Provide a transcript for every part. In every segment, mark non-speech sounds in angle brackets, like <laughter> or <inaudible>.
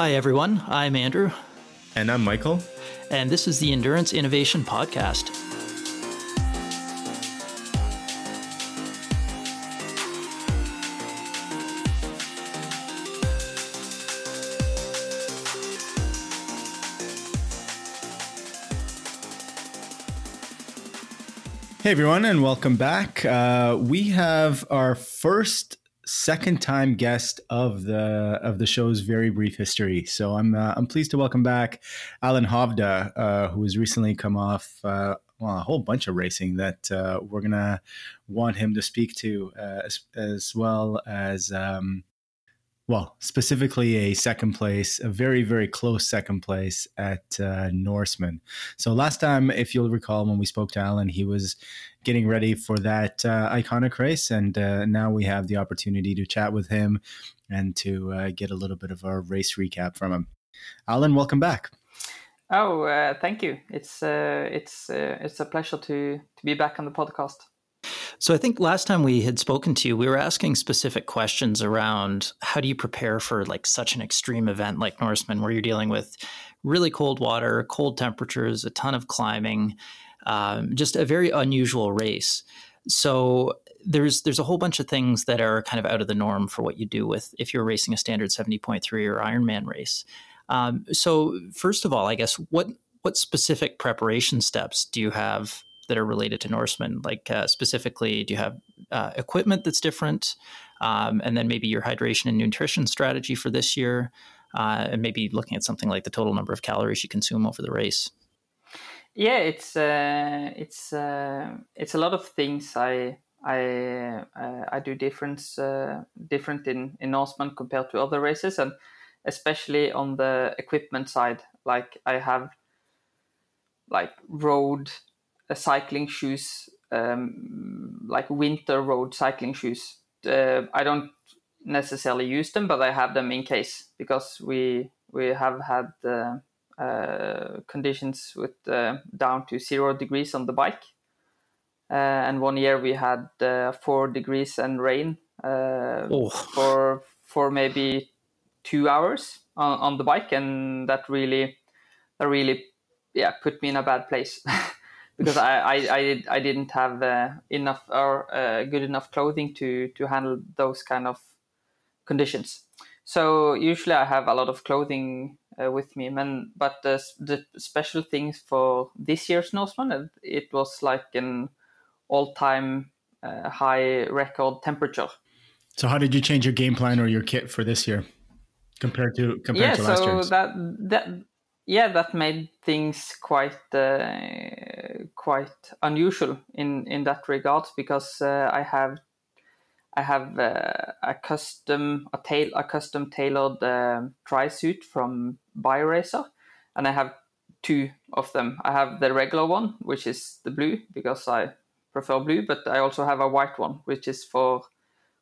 Hi, everyone. I'm Andrew. And I'm Michael. And this is the Endurance Innovation Podcast. Hey everyone, and welcome back. Uh, we have our first second time guest of the of the show's very brief history. So I'm uh, I'm pleased to welcome back Alan Hovda, uh, who has recently come off uh, well, a whole bunch of racing that uh, we're gonna want him to speak to, uh, as, as, well as. Um, well, specifically a second place, a very, very close second place at uh, Norseman. So last time, if you'll recall, when we spoke to Alan, he was getting ready for that uh, iconic race, and uh, now we have the opportunity to chat with him and to uh, get a little bit of a race recap from him. Alan, welcome back. Oh, uh, thank you. It's uh, it's it's a pleasure to to be back on the podcast. So I think last time we had spoken to you, we were asking specific questions around how do you prepare for like such an extreme event like Norseman, where you're dealing with really cold water, cold temperatures, a ton of climbing, um, just a very unusual race. So there's there's a whole bunch of things that are kind of out of the norm for what you do with if you're racing a standard 70.3 or Ironman race. Um, so first of all, I guess what what specific preparation steps do you have that are related to Norseman? Like uh, specifically, do you have uh, equipment that's different, um, and then maybe your hydration and nutrition strategy for this year, uh, and maybe looking at something like the total number of calories you consume over the race. Yeah, it's uh, it's uh, it's a lot of things. I I uh, I do different different in in Norseman compared to other races, and especially on the equipment side. Like I have like road cycling shoes, um, like winter road cycling shoes. Uh, I don't necessarily use them, but I have them in case because we we have had uh, uh, conditions with uh, down to zero degrees on the bike, uh, and one year we had uh, four degrees and rain oh. for for maybe two hours on, on the bike, and that really that really yeah put me in a bad place. <laughs> because I, I, I, I didn't have uh, enough or uh, good enough clothing to, to handle those kind of conditions. So usually I have a lot of clothing uh, with me, and but the, the special things for this year's Norseman, it was like an all-time uh, high record temperature. So how did you change your game plan or your kit for this year compared to compared yeah, to last year? Yeah, so that that yeah, that made things quite uh, quite unusual in in that regard because uh, I have I have uh, a custom a tail a custom tailored um, tri suit from BioRacer, and I have two of them. I have the regular one, which is the blue because I prefer blue, but I also have a white one, which is for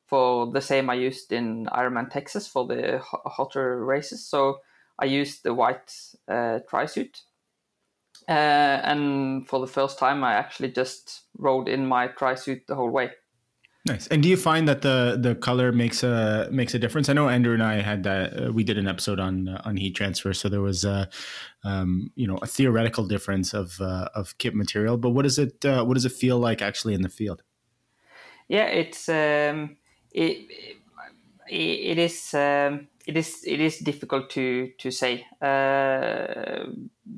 for the same I used in Ironman Texas for the hotter races. So I used the white uh, tri suit. Uh, and for the first time, I actually just rode in my tri suit the whole way. Nice. And do you find that the the color makes a makes a difference? I know Andrew and I had that. Uh, we did an episode on uh, on heat transfer, so there was a um, you know a theoretical difference of uh, of kit material. But what does it uh, what does it feel like actually in the field? Yeah, it's um, it, it, it is. Um, it is it is difficult to to say uh,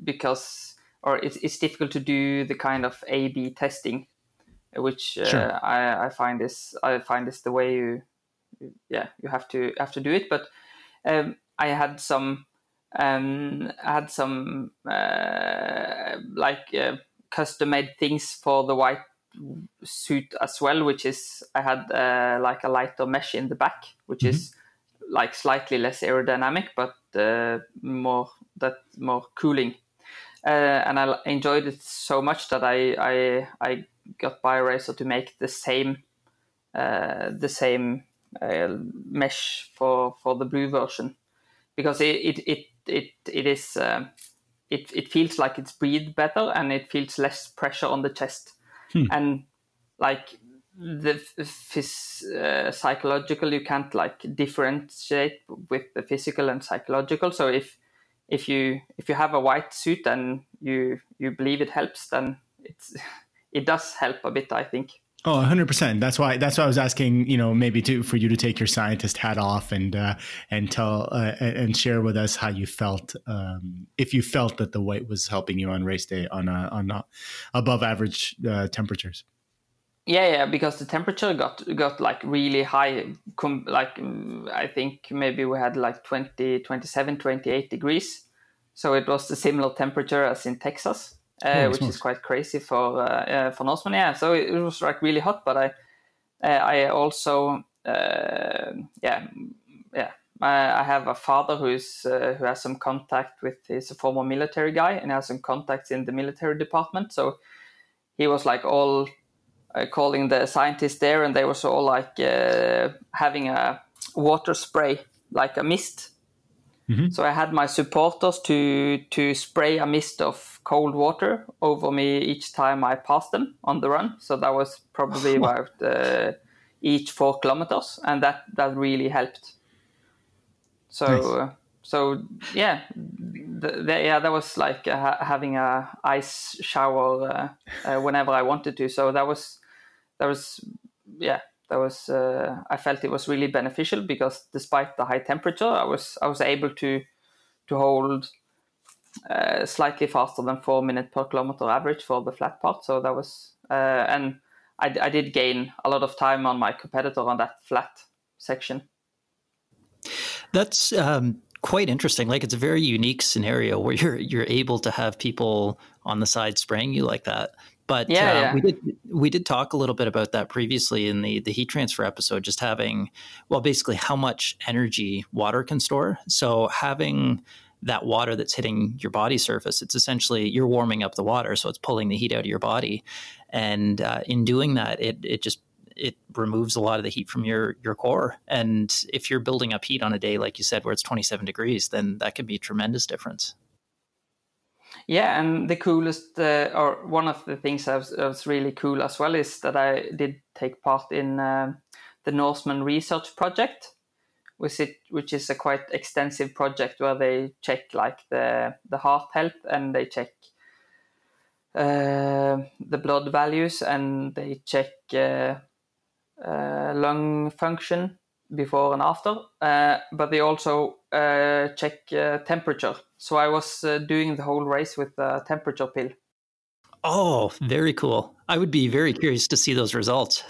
because or it's, it's difficult to do the kind of A B testing, which uh, sure. I, I find this I find is the way you yeah you have to have to do it. But um, I had some um, I had some uh, like uh, custom made things for the white suit as well, which is I had uh, like a lighter mesh in the back, which mm-hmm. is like slightly less aerodynamic, but uh, more that more cooling. Uh, and I enjoyed it so much that I I, I got BioRacer to make the same uh, the same uh, mesh for for the blue version because it it it it, it is uh, it it feels like it's breathed better and it feels less pressure on the chest hmm. and like the phys- uh, psychological you can't like differentiate with the physical and psychological. So if if you if you have a white suit and you you believe it helps, then it's <laughs> it does help a bit. I think. Oh, 100%. That's why that's why I was asking, you know, maybe to for you to take your scientist hat off and uh, and tell uh, and share with us how you felt um, if you felt that the white was helping you on race day on a, on a above average uh, temperatures. Yeah, yeah, because the temperature got got like really high like mm, I think maybe we had like 20 27 28 degrees. So it was the similar temperature as in Texas uh, which is quite crazy for uh, for Norseman. Yeah, so it, was like really hot, but I uh, I also uh, yeah yeah I, have a father who's uh, who has some contact with he's a former military guy and has some contacts in the military department. So he was like all uh, calling the scientists there, and they were all like having a water spray like a mist Mm-hmm. So I had my supporters to to spray a mist of cold water over me each time I passed them on the run. So that was probably <laughs> about uh, each four kilometers, and that that really helped. So nice. uh, so yeah, the, the, yeah, that was like uh, having a ice shower uh, uh, whenever I wanted to. So that was that was yeah that was uh, I felt it was really beneficial because despite the high temperature, I was I was able to to hold uh, slightly faster than four minutes per kilometer average for the flat part. So that was uh, and I, I did gain a lot of time on my competitor on that flat section. That's um, quite interesting. Like it's a very unique scenario where you're you're able to have people on the side spraying you like that. But yeah, uh, yeah, we did we did talk a little bit about that previously in the the heat transfer episode. Just having well, basically how much energy water can store. So having that water that's hitting your body surface, it's essentially you're warming up the water, so it's pulling the heat out of your body, and uh, in doing that, it it just it removes a lot of the heat from your your core. And if you're building up heat on a day like you said, where it's 27 degrees, then that can be a tremendous difference. Yeah, and the coolest, uh, or one of the things that was, that was, really cool as well, is that I did take part in uh, the Norseman Research Project, which it which is a quite extensive project where they check like the the heart health and they check uh, the blood values and they check uh, uh, lung function before and after, uh, but they also check temperature so I was uh, doing the whole race with a temperature pill. Oh, very cool. I would be very curious to see those results.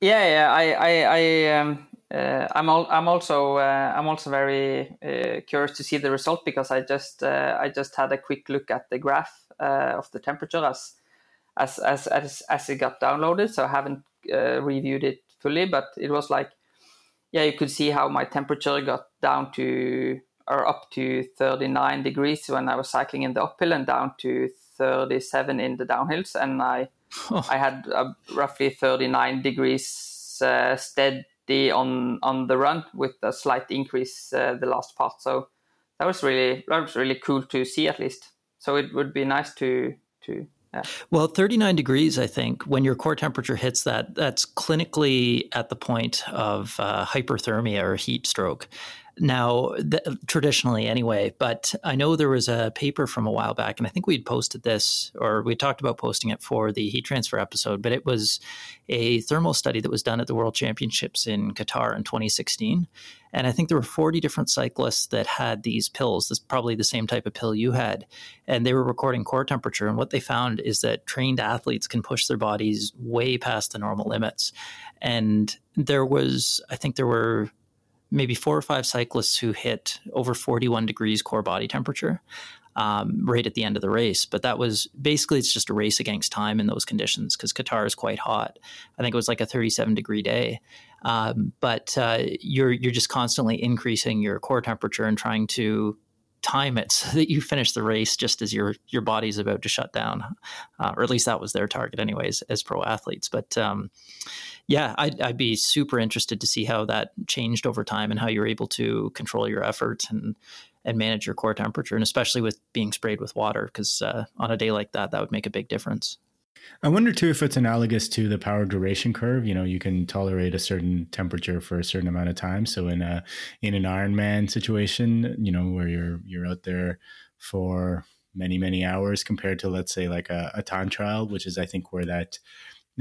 Yeah, yeah. I, I, I um, uh, I'm, al- I'm also, uh, I'm also very uh, curious to see the result because I just, uh, I just had a quick look at the graph uh, of the temperature as, as, as, as, as it got downloaded. So I haven't reviewed it fully, but it was like, yeah, you could see how my temperature got down to or up to 39 degrees when I was cycling in the uphill and down to 37 in the downhills. And I oh. I had uh, roughly 39 degrees uh, steady on on the run with a slight increase uh, the last part. So that was really that was really cool to see at least. So it would be nice to to Well, 39 degrees, I think, when your core temperature hits that, that's clinically at the point of uh, hyperthermia or heat stroke now th- traditionally anyway but i know there was a paper from a while back and i think we'd posted this or we talked about posting it for the heat transfer episode but it was a thermal study that was done at the world championships in qatar in 2016 and i think there were 40 different cyclists that had these pills this probably the same type of pill you had and they were recording core temperature. And what they found is that trained athletes can push their bodies way past the normal limits. And there was i think there were maybe four or five cyclists who hit over 41 degrees core body temperature um, right at the end of the race. But that was basically it's just a race against time in those conditions because Qatar is quite hot. I think it was like a 37 degree day. Um, but uh, you're you're just constantly increasing your core temperature and trying to time it so that you finish the race just as your your body's about to shut down, uh, or at least that was their target, anyways, as pro athletes. But um, yeah, I'd, I'd, be super interested to see how that changed over time and how you're able to control your effort and and manage your core temperature, and especially with being sprayed with water, because uh, on a day like that, that would make a big difference. I wonder too if it's analogous to the power duration curve. You know, you can tolerate a certain temperature for a certain amount of time. So in a in an Ironman situation, you know, where you're you're out there for many many hours compared to let's say like a, a time trial, which is I think where that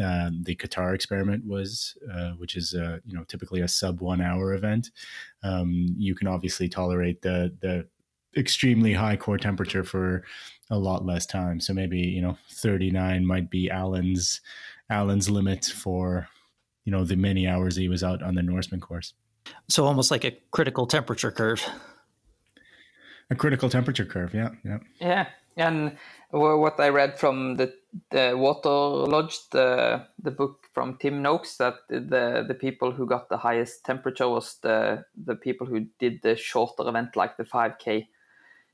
uh, the Qatar experiment was, uh, which is uh, you know typically a sub one hour event. Um, you can obviously tolerate the the extremely high core temperature for a lot less time. So maybe you know 39 might be Alan's Alan's limit for you know the many hours he was out on the Norseman course. So almost like a critical temperature curve. A critical temperature curve, yeah, yeah, yeah. And what I read from the the Waterlogged, the the book from Tim Noakes, that the the people who got the highest temperature was the the people who did the shorter event like the 5k,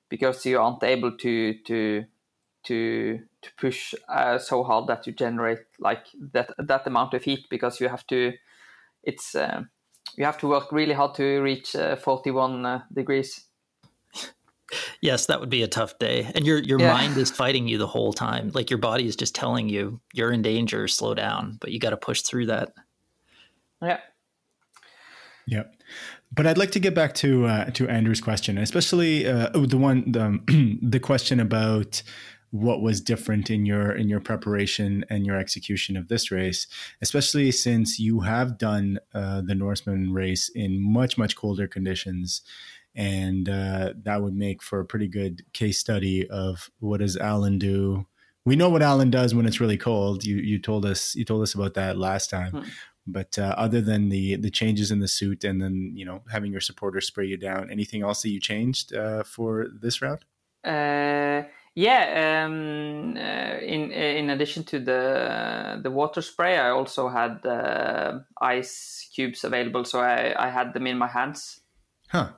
because you aren't able to to to to push uh, so hard that you generate like that that amount of heat because you have to it's uh, you have to work really hard to reach uh, 41 uh, degrees yes, that would be a tough day. And your your yeah. mind is fighting you the whole time. Like your body is just telling you you're in danger, slow down, but you got to push through that. Yeah. Yeah. But I'd like to get back to uh, to Andrew's question, especially uh, oh, the one the, <clears throat> the question about what was different in your in your preparation and your execution of this race, especially since you have done uh, the Norseman race in much much colder conditions and uh, that would make for a pretty good case study of what does Alan do. We know what Alan does when it's really cold. You you told us you told us about that last time. Hmm. But uh, other than the the changes in the suit and then you know having your supporters spray you down, anything else that you changed uh, for this round? Uh, yeah, um, uh, in in addition to the the water spray, I also had uh, ice cubes available, so I, I had them in my hands. Huh.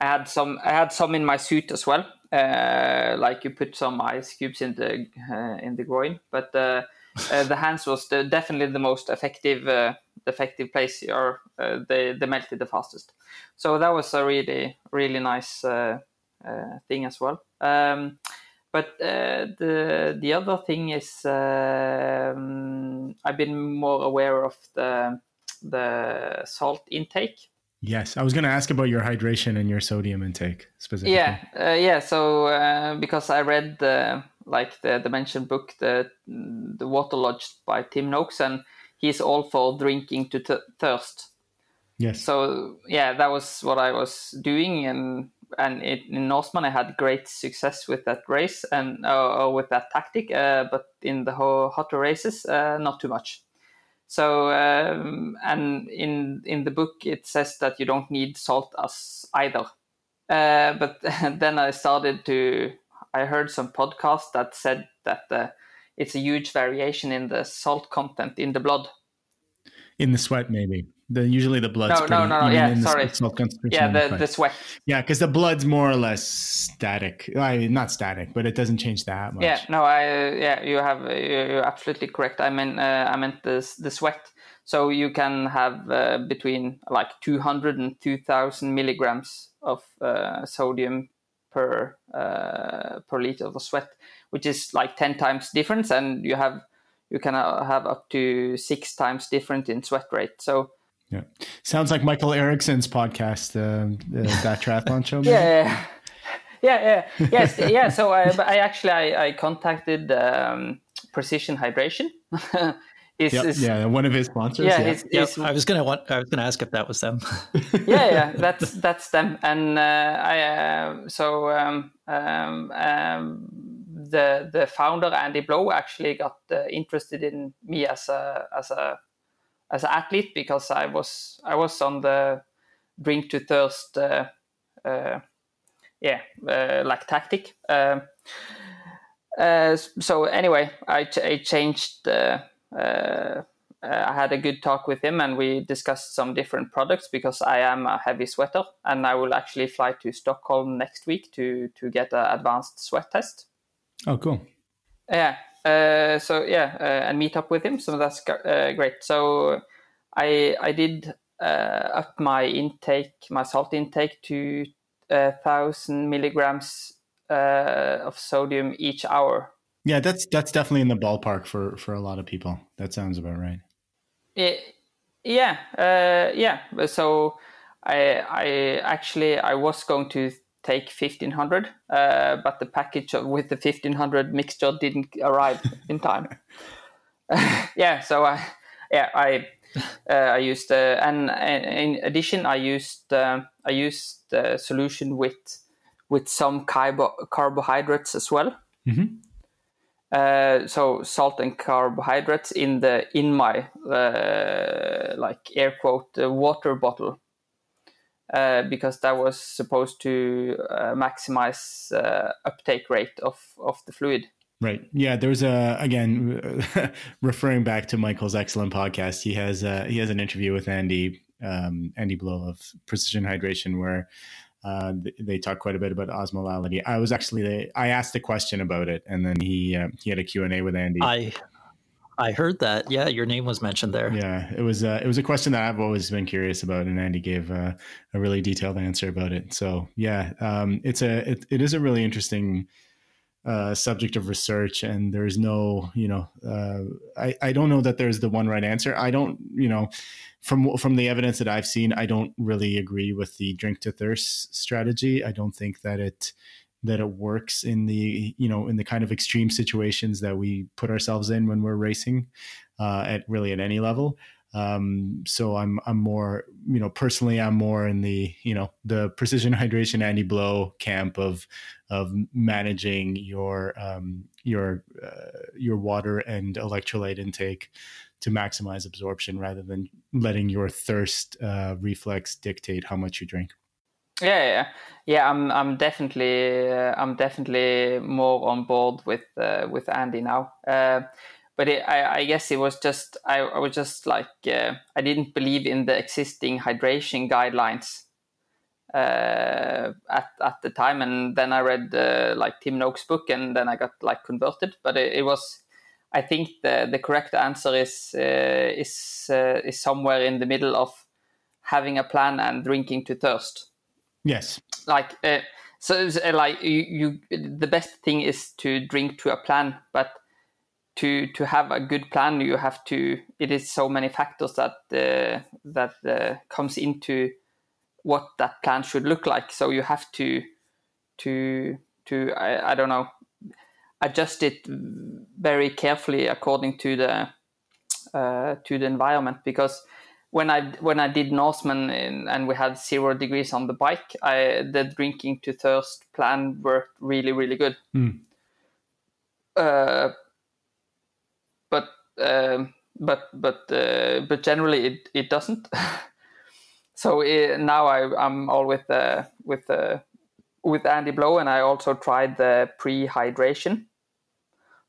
I had some. I had some in my suit as well. Uh, like you put some ice cubes in the uh, in the groin, but uh, uh the hands was the, definitely the most effective uh, effective place. Or uh, they they melted the fastest. So that was a really really nice thing as well. Um, but the the other thing is um, I've been more aware of the the salt intake Yes, I was going to ask about your hydration and your sodium intake specifically. Yeah, uh, yeah. So uh, because I read the like the, the mentioned book, the the Waterlogged by Tim Noakes, and he's all for drinking to t- thirst. Yes. So yeah, that was what I was doing, and and it, in Norseman I had great success with that race and uh, with that tactic, uh, but in the whole hotter races, uh, not too much. So um, and in in the book it says that you don't need salt as either. Uh, but <laughs> then I started to I heard some podcast that said that uh, it's a huge variation in the salt content in the blood. In the sweat, maybe. The usually the blood's no, pretty, no, no, no. Yeah, sorry. yeah, the, the, the sweat. Yeah, because the blood's more or less static. I mean, not static, but it doesn't change that much. Yeah, no, I yeah, you have you're absolutely correct. I mean, uh, I meant the the sweat. So you can have uh, between like 200 and 2,000 milligrams of uh, sodium per uh, per liter of sweat, which is like 10 times difference, and you have you can uh, have up to six times different in sweat rate. So yeah, sounds like Mikael Eriksson's podcast, uh, that triathlon show. Maybe? Yeah, yeah, <laughs> yeah, yes, yeah. So I, I actually I, I contacted um, Precision Hydration. <laughs> is, yep, is, yeah, one of his sponsors. Yeah, yeah. yep. I was gonna want, I was gonna ask if that was them. <laughs> yeah, yeah, that's that's them, and uh, I uh, so um, um, um, the the founder Andy Blow actually got uh, interested in me as a as a as an athlete because I was I was on the drink to thirst, uh, uh, yeah, uh, like tactic. Um, uh, so anyway, I, ch- I changed. Uh, uh, I had a good talk with him, and we discussed some different products because I am a heavy sweater, and I will actually fly to Stockholm next week to to get an advanced sweat test. Oh, cool. Yeah, uh, so yeah, uh, and meet up with him. So that's uh, great. So I I did uh, up my intake, my salt intake to a thousand milligrams uh, of sodium each hour. Yeah, that's that's definitely in the ballpark for for a lot of people. That sounds about right. It, yeah, uh, yeah. So I I actually I was going to take 1500 uh, but the package with the 1500 mixture didn't arrive <laughs> in time. <laughs> Yeah so i yeah i uh, i used uh, and, and, in addition i used uh, i used a solution with with some carbo- carbohydrates as well. Mm-hmm. Uh, so salt and carbohydrates in the in my uh, like air quote water bottle uh, because that was supposed to uh, maximize uh, uptake rate of, of the fluid. Right. Yeah. There's a again <laughs> referring back to Michael's excellent podcast. He has uh, he has an interview with Andy um, Andy Blow of Precision Hydration where uh, they talk quite a bit about osmolality. I was actually I asked a question about it, and then he uh, he had a Q and A with Andy. I I heard that. Yeah, your name was mentioned there. Yeah, it was. Uh, it was a question that I've always been curious about, and Andy gave uh, a really detailed answer about it. So yeah, um, it's a it, it is a really interesting uh, subject of research, and there's no, you know, uh, I I don't know that there's the one right answer. I don't, you know, from from the evidence that I've seen, I don't really agree with the drink to thirst strategy. I don't think that it that it works in the you know in the kind of extreme situations that we put ourselves in when we're racing uh, at really at any level. Um, so I'm I'm more you know personally I'm more in the you know the precision <laughs> hydration Andy Blow camp of of managing your um, your uh, your water and electrolyte intake to maximize absorption rather than letting your thirst uh, reflex dictate how much you drink. Yeah, yeah, yeah. I'm, I'm definitely, uh, I'm definitely more on board with, uh, with Andy now. Uh, but it, I, I, guess it was just, I, I was just like, uh, I didn't believe in the existing hydration guidelines uh, at at the time, and then I read uh, like Tim Noakes' book, and then I got like converted. But it, it was, I think the the correct answer is is is somewhere in the middle of having a plan and drinking to thirst. Yes. Like uh, so, uh, like you, you, the best thing is to drink to a plan, but to to have a good plan, you have to. It is so many factors that uh, that uh, comes into what that plan should look like. So you have to to to I, I don't know adjust it very carefully according to the uh, to the environment because when I when I did Norseman in, and we had zero degrees on the bike, I the drinking to thirst plan worked really really good. Mm. Uh, but uh, but but uh, but generally it it doesn't. <laughs> so it, uh, now I I'm all with uh, with uh, with Andy Blow, and I also tried the pre hydration,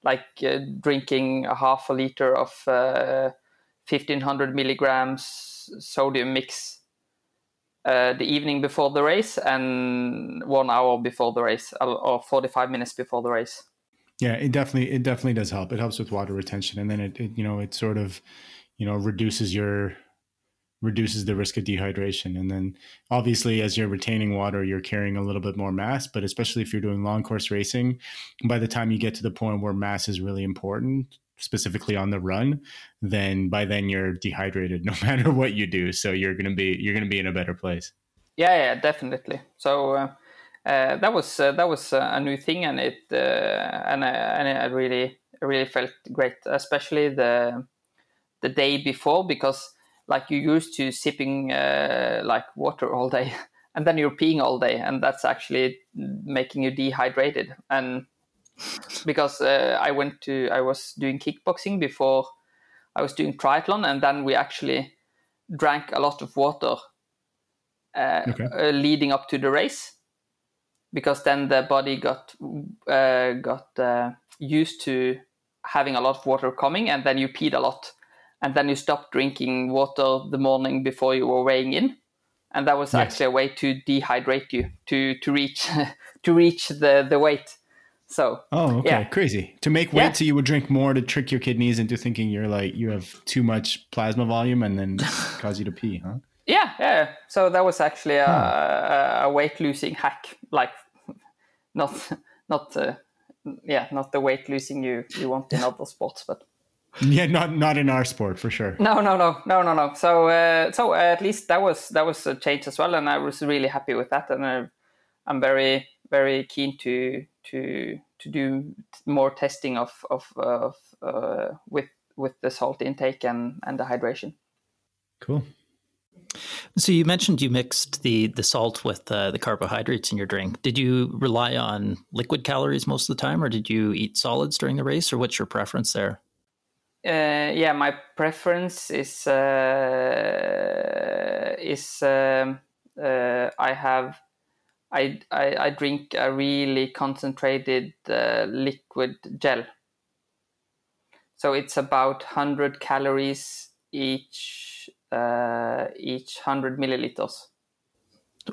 like uh, drinking a half a liter of 1500 milligrams sodium mix uh, the evening before the race and one hour before the race or 45 minutes before the race. Yeah it definitely it definitely does help. It helps with water retention and then it, it you know it sort of you know reduces your reduces the risk of dehydration. And then obviously as you're retaining water you're carrying a little bit more mass but especially if you're doing long course racing by the time you get to the point where mass is really important specifically on the run, then by then you're dehydrated <laughs> no matter what you do. So you're gonna be you're gonna be in a better place. Yeah, yeah, definitely. So uh, uh, that was uh, that was uh, a new thing, and it uh, and I, and I really really felt great, especially the the day before because like you used to sipping uh, like water all day. <laughs> And then you're peeing all day, and that's actually making you dehydrated. And because uh, I went to I was doing kickboxing before I was doing triathlon, and then we actually drank a lot of water uh, okay. uh, leading up to the race, because then the body got uh, got uh, used to having a lot of water coming, and then you peed a lot, and then you stopped drinking water the morning before you were weighing in, and that was yes. actually a way to dehydrate you to to reach <laughs> to reach the the weight. So oh okay, yeah. crazy. To make weight, yeah. so you would drink more to trick your kidneys into thinking you're like you have too much plasma volume and then <laughs> cause you to pee, huh? Yeah, yeah. So that was actually a, huh. a weight losing hack, like not not uh, yeah, not the weight losing you you want in <laughs> other sports, but yeah, not not in our sport for sure. No, no, no, no, no, no. So uh, so uh, at least that was that was a change as well, and I was really happy with that, and uh, I'm very very keen to to to do more testing of of, of uh, with with the salt intake and and the hydration. Cool. So you mentioned you mixed the the salt with uh, the carbohydrates in your drink. Did you rely on liquid calories most of the time, or did you eat solids during the race, or what's your preference there? Uh, yeah, my preference is uh, is um, uh, I have I, I, I drink a really concentrated uh, liquid gel. So it's about hundred calories each uh, each hundred milliliters.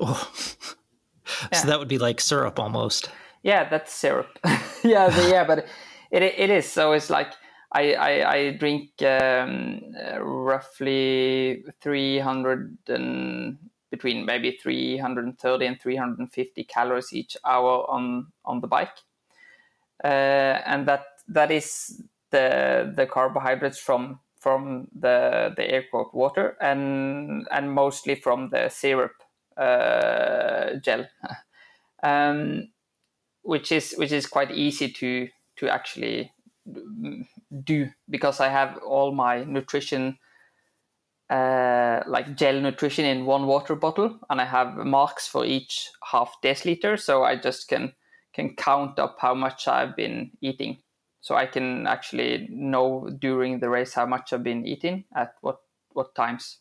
Oh, <laughs> yeah. so that would be like syrup almost. Yeah, that's syrup. <laughs> yeah, the, yeah, but it it is. So it's like I, I, I drink um, roughly 300 and between maybe 330 and 350 calories each hour on on the bike, uh, and that that is the the carbohydrates from from the the air quote water and and mostly from the syrup uh, gel, <laughs> um, which is which is quite easy to to actually do because I have all my nutrition, uh, like gel nutrition in one water bottle, and I have marks for each half deciliter, so I just can can count up how much I've been eating. So I can actually know during the race how much I've been eating at what what times.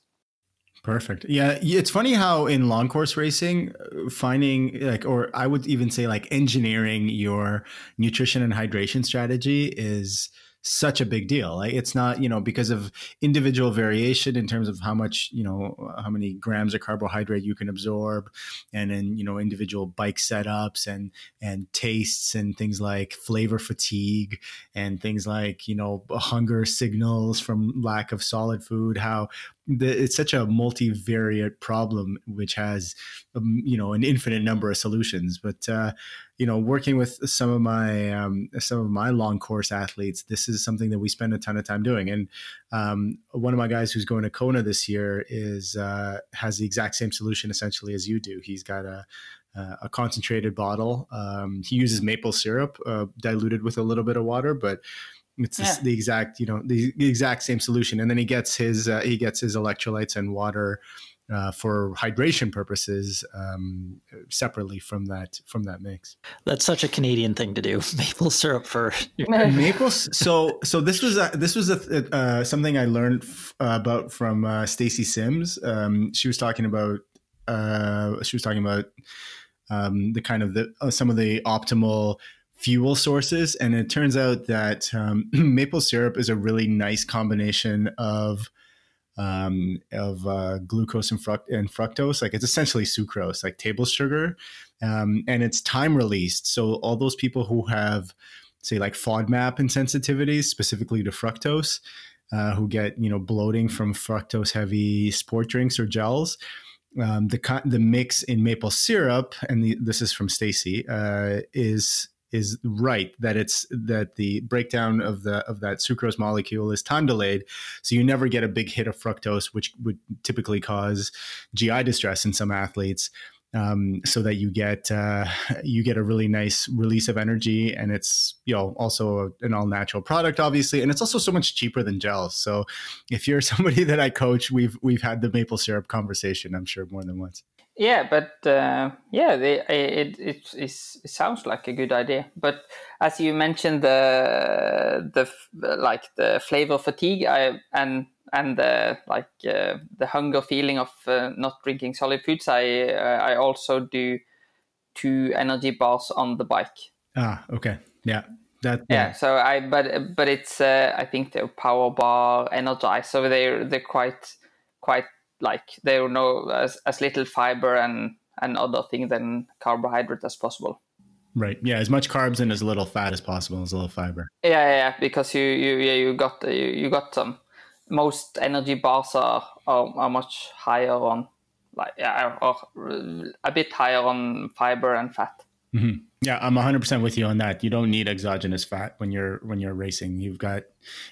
Perfect. Yeah, it's funny how in long course racing, finding like, or I would even say like engineering your nutrition and hydration strategy is such a big deal. It's not, you know, because of individual variation in terms of how much, you know, how many grams of carbohydrate you can absorb and then, you know, individual bike setups and and tastes and things like flavor fatigue and things like, you know, hunger signals from lack of solid food, how the, it's such a multivariate problem which has um, you know an infinite number of solutions. But uh, you know working with some of my um, some of my long course athletes this is something that we spend a ton of time doing. And um, one of my guys who's going to kona this year is uh, has the exact same solution essentially as you do. He's got a a concentrated bottle. Um, he uses maple syrup uh, diluted with a little bit of water, but it's yeah. the, the, exact, you know, the, the, exact same solution. And then he gets his uh, he gets his electrolytes and water uh, for hydration purposes um, separately from that from that mix. That's such a Canadian thing to do. <laughs> Maple syrup for <laughs> maple. So so this was a, this was a, uh, something I learned f- about from uh, Stacy Sims. Um, she was talking about uh, she was talking about um, the kind of the uh, some of the optimal fuel sources. And it turns out that um, <clears throat> maple syrup is a really nice combination of um, of uh, glucose and, fruct- and, fructose. Like it's essentially sucrose, like table sugar, um, and it's time released. So all those people who have, say, like FODMAP insensitivities, specifically to fructose, uh, who get you know bloating from fructose heavy sport drinks or gels. Um, the the mix in maple syrup, and the, this is from Stacy, uh, is is right that it's that the breakdown of the of that sucrose molecule is time delayed. So you never get a big hit of fructose which would typically cause gi distress in some athletes um, so that you get uh, you get a really nice release of energy. And it's you know also an all natural product obviously. And it's also so much cheaper than gels. So if you're <laughs> somebody that i coach we've we've had the maple syrup conversation i'm sure more than once yeah, but uh, yeah, they, it, it, it it sounds like a good idea. But as you mentioned, the the like the flavor fatigue, I and and the like uh, the hunger feeling of uh, not drinking solid foods, I uh, I also do two energy bars on the bike. Ah, okay, yeah. That, yeah. yeah. so I but but it's uh, I think they're power bar energized, so they're they're quite quite like there no as, as little fiber and and other things than carbohydrate as possible. Right. Yeah. As much carbs and as little fat as possible, as little fiber. Yeah, yeah, yeah. Because you, you, yeah, you got, you, you got some. Most energy bars are, are, are much higher on, like, yeah, or a bit higher on fiber and fat. Mm-hmm. Yeah, I'm 100% with you on that. You don't need exogenous fat when you're when you're racing. You've got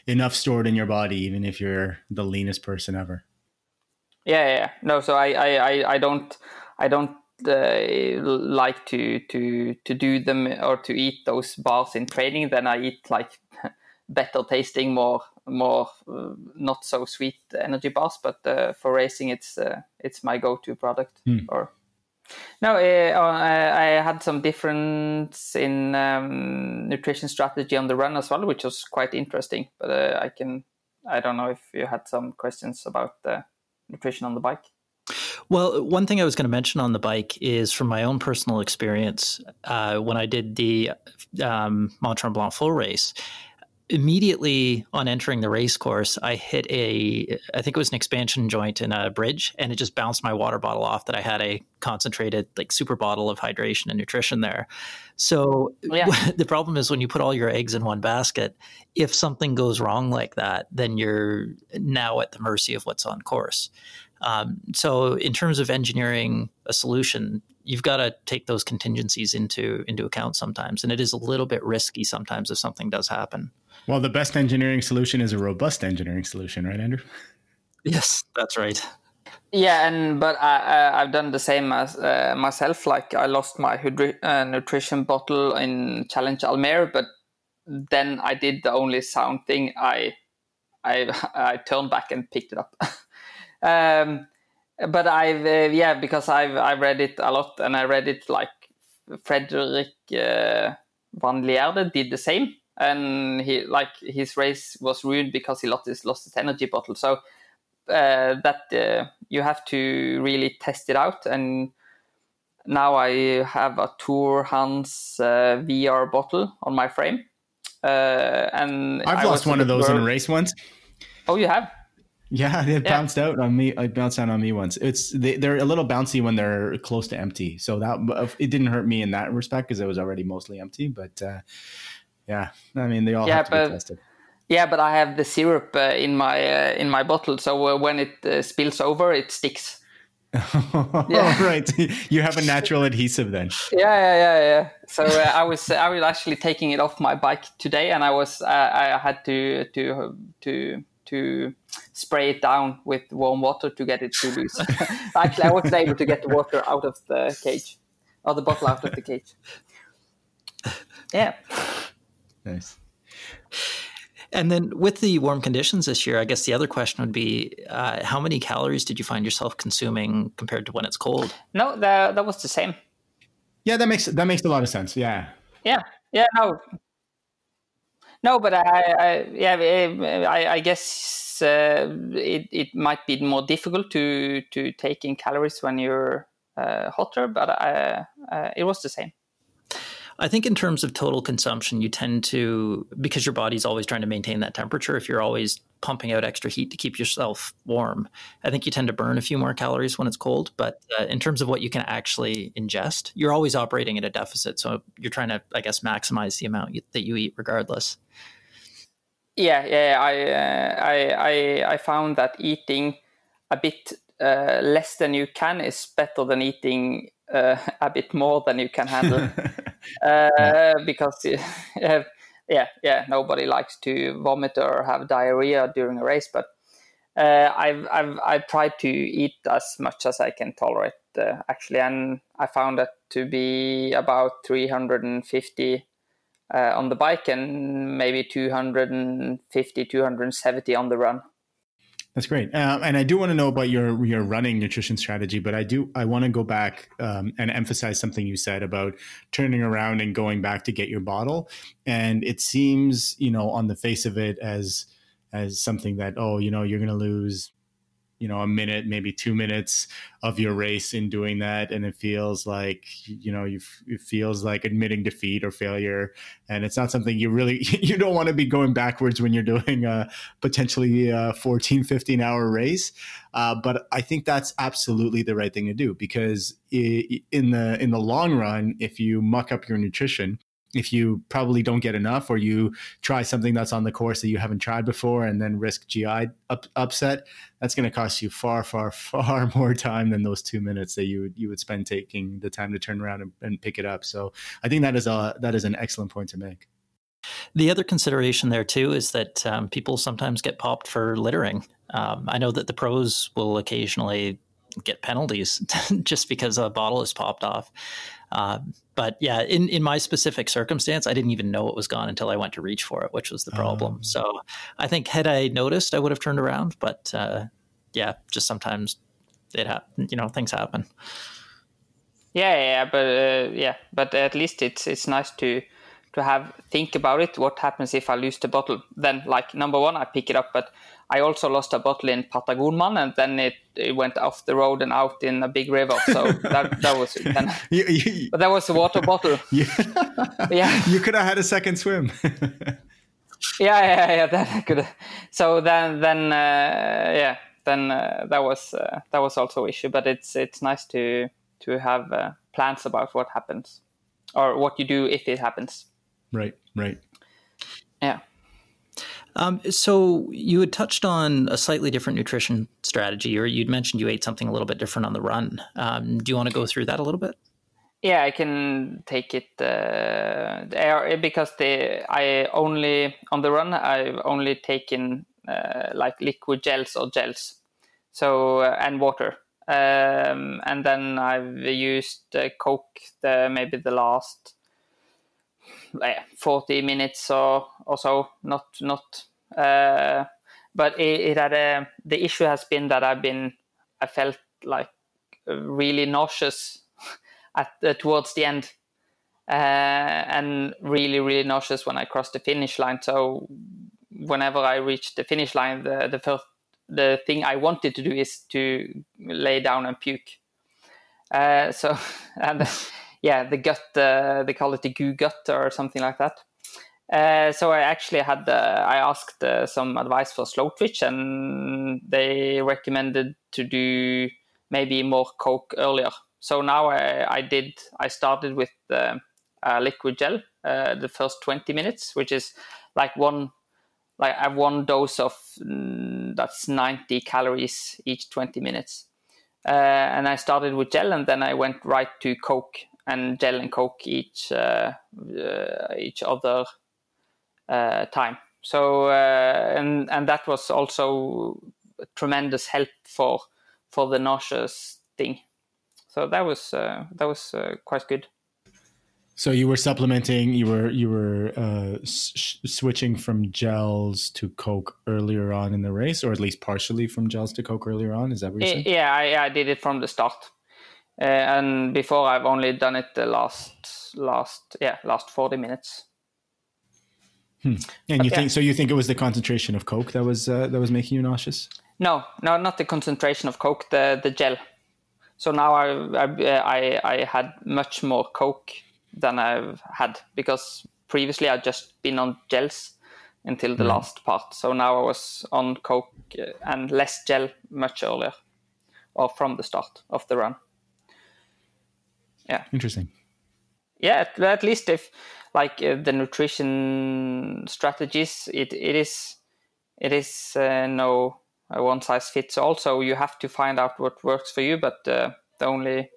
enough stored in your body even if you're the leanest person ever. Yeah, yeah. No, so I I I I don't I don't uh, like to to to do them or to eat those bars in training. Then I eat like <laughs> better tasting, more more uh, not so sweet energy bars. But uh, for racing, it's uh, it's my go-to product. Mm. Or no, uh, uh, I had some difference in um, nutrition strategy on the run as well, which was quite interesting. But I can I don't know if you had some questions about the nutrition on the bike. Well, one thing I was going to mention on the bike is from my own personal experience uh, when I did the um, Mont Tremblant full race. Immediately on entering the race course, I hit a, I think it was an expansion joint in a bridge, and it just bounced my water bottle off that I had a concentrated, like super bottle of hydration and nutrition there. So yeah. <laughs> the problem is when you put all your eggs in one basket, if something goes wrong like that, then you're now at the mercy of what's on course. Um, so, in terms of engineering a solution, you've got to take those contingencies into into account sometimes, and it is a little bit risky sometimes if something does happen. Well, the best engineering solution is a robust engineering solution, right, Andrew? Yes, that's right. Yeah, and but I, I have done the same as uh, myself. Like I lost my hydri- uh, nutrition bottle in Challenge Almere, but then I did the only sound thing. I I <laughs> I turned back and picked it up. <laughs> Um, but I've uh, yeah because I've I read it a lot and I read it like Frederik uh, Van Lierde did the same and he like his race was ruined because he lost his lost his energy bottle. So uh, that uh, you have to really test it out and now I have a Torhans uh, VR bottle on my frame. Uh, and I've I lost one of those in a race once. Oh, you have? Yeah, <laughs> it yeah. bounced out on me. It bounced out on me once. It's they, are a little bouncy when they're close to empty, so that it didn't hurt me in that respect because it was already mostly empty. But uh, yeah, I mean they all yeah, have to but, be tested. Yeah, but I have the syrup uh, in my uh, in my bottle, so uh, when it uh, spills over, it sticks. <laughs> yeah. right. <laughs> You have a natural adhesive then. Yeah, yeah, yeah, yeah. So uh, I was I was actually taking it off my bike today, and I was I had to to to to spray it down with warm water to get it to loose. <laughs> Actually, I wasn't able to get the water out of the cage, or the bottle out of the cage. Yeah. Nice. And then with the warm conditions this year, I guess the other question would be uh, how many calories did you find yourself consuming compared to when it's cold? No, that, that was the same. Yeah, that makes that makes a lot of sense. Yeah. Yeah. Yeah. No, no, but I, I yeah, I, I guess uh, it it might be more difficult to to take in calories when you're uh, hotter, but I, uh, uh, it was the same. I think in terms of total consumption, you tend to because your body's always trying to maintain that temperature. If you're always pumping out extra heat to keep yourself warm, I think you tend to burn a few more calories when it's cold. But uh, in terms of what you can actually ingest, you're always operating at a deficit. So you're trying to, I guess, maximize the amount you, that you eat, regardless. Yeah, yeah, I, uh, I, I, I found that eating a bit uh, less than you can is better than eating uh, <laughs> a bit more than you can handle <laughs> uh, because <laughs> yeah, yeah, nobody likes to vomit or have diarrhea during a race, but uh, I've I've I've tried to eat as much as I can tolerate uh, actually, and I found that to be about 350 uh, on the bike and maybe 250 270 on the run. That's great, uh, and I do want to know about your your running nutrition strategy. But I do I want to go back um, and emphasize something you said about turning around and going back to get your bottle. And it seems, you know, on the face of it, as as something that oh, you know, you're going to lose you know a minute maybe two minutes of your race in doing that. And it feels like you know you it feels like admitting defeat or failure. And it's not something you really <laughs> you don't want to be going backwards when you're doing a potentially a 14 15 hour race. Uh, but i think that's absolutely the right thing to do because in the in the long run if you muck up your nutrition if you probably don't get enough or you try something that's on the course that you haven't tried before and then risk GI up, upset, that's going to cost you far, far, <laughs> far more time than those two minutes that you would, you would spend taking the time to turn around and, and pick it up. So I think that is a that is an excellent point to make. The other consideration there too is that um, people sometimes get popped for littering. Um, I know that the pros will occasionally get penalties <laughs> just because a bottle is popped off. Uh, but yeah, in, in my specific circumstance, I didn't even know it was gone until I went to reach for it, which was the problem. Um, so I think had I noticed, I would have turned around. But uh, yeah, just sometimes it ha- you know things happen. Yeah, yeah, but uh, yeah, but at least it's it's nice to to have think about it. What happens if I lose the bottle? Then, like number one, I pick it up, but I also lost a bottle in Patagonman, and then it, it went off the road and out in a big river. So <laughs> that that was then, you, you, but that was a water bottle. <laughs> Yeah, <laughs> yeah. You could have had a second swim. yeah, yeah, yeah. That could. So then, then, uh, yeah, then uh, that was uh, that was also issue. But it's it's nice to to have uh, plans about what happens or what you do if it happens. Right, right. Yeah. Um, so you had touched on a slightly different nutrition strategy, or you'd mentioned you ate something a little bit different on the run. Um, do you want to go through that a little bit? Yeah, I can take it uh, because the I only on the run I've only taken uh, like liquid gels or gels, so uh, and water, um, and then I've used uh, Coke the maybe the last 40 minutes or, or so. Not not. Uh, but it, it had a, the issue has been that I've been I felt like really nauseous <laughs> at the, towards the end, uh, and really really nauseous when I crossed the finish line. So whenever I reached the finish line, the the first the thing I wanted to do is to lay down and puke. Uh, so <laughs> and yeah, the gut, uh, they call it the goo gut or something like that. Uh, so I actually had, uh, I asked uh, some advice for Slowtwitch, and they recommended to do maybe more coke earlier. So now I, I did, I started with uh, liquid gel uh, the first 20 minutes, which is like one, like I have one dose of mm, that's 90 calories each 20 minutes. Uh, and I started with gel, and then I went right to coke and gel and coke each uh, uh, each other uh, time. So and and that was also tremendous help for for the nauseous thing. So that was that was quite good. So you were supplementing, you were you were uh, s- switching from gels to Coke earlier on in the race, or at least partially from gels to Coke earlier on. Is that what you're saying? Yeah, I, I did it from the start. Uh, and before I've only done it the last last yeah last 40 minutes. Hmm. and but you yeah. think so you think it was the concentration of coke that was uh, that was making you nauseous? No no not the concentration of coke the the gel. So now I, I i had much more coke than i've had because previously i'd just been on gels until the last part. So now i was on coke and less gel much earlier or from the start of the run yeah. Interesting. Yeah at, least if like uh, the nutrition strategies it, it is it is uh, no one size fits all. So you have to find out what works for you but uh, the only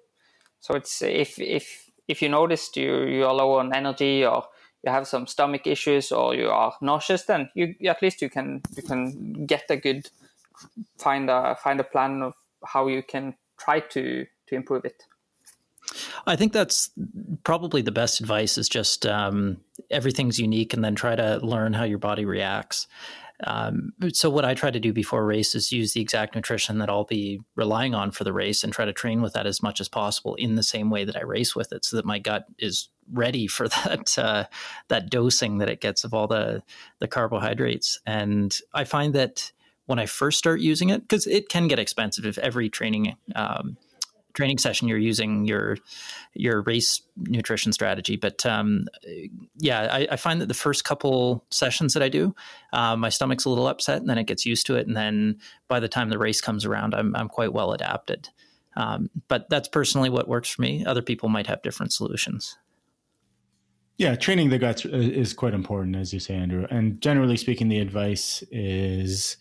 so it's if if if you noticed you you are low on energy or you have some stomach issues or you are nauseous then you at least you can you can get a good find a find a plan of how you can try to to improve it I think that's probably the best advice is just um, everything's unique and then try to learn how your body reacts. Um, so what I try to do before a race is use the exact nutrition that I'll be relying on for the race and try to train with that as much as possible in the same way that I race with it, so that my gut is ready <laughs> for that uh, that dosing that it gets of all the the carbohydrates. And I find that when I first start using it, because it can get expensive if every training um, training session you're using your your race nutrition strategy. But um, yeah, I, I, find that the first couple sessions that I do, uh, my stomach's a little upset, and then it gets used to it, and then by the time the race comes around, I'm I'm quite well adapted. Um, but that's personally what works for me. Other people might have different solutions. Yeah, training the guts is quite important, as you say, Andrew. And generally speaking, the advice is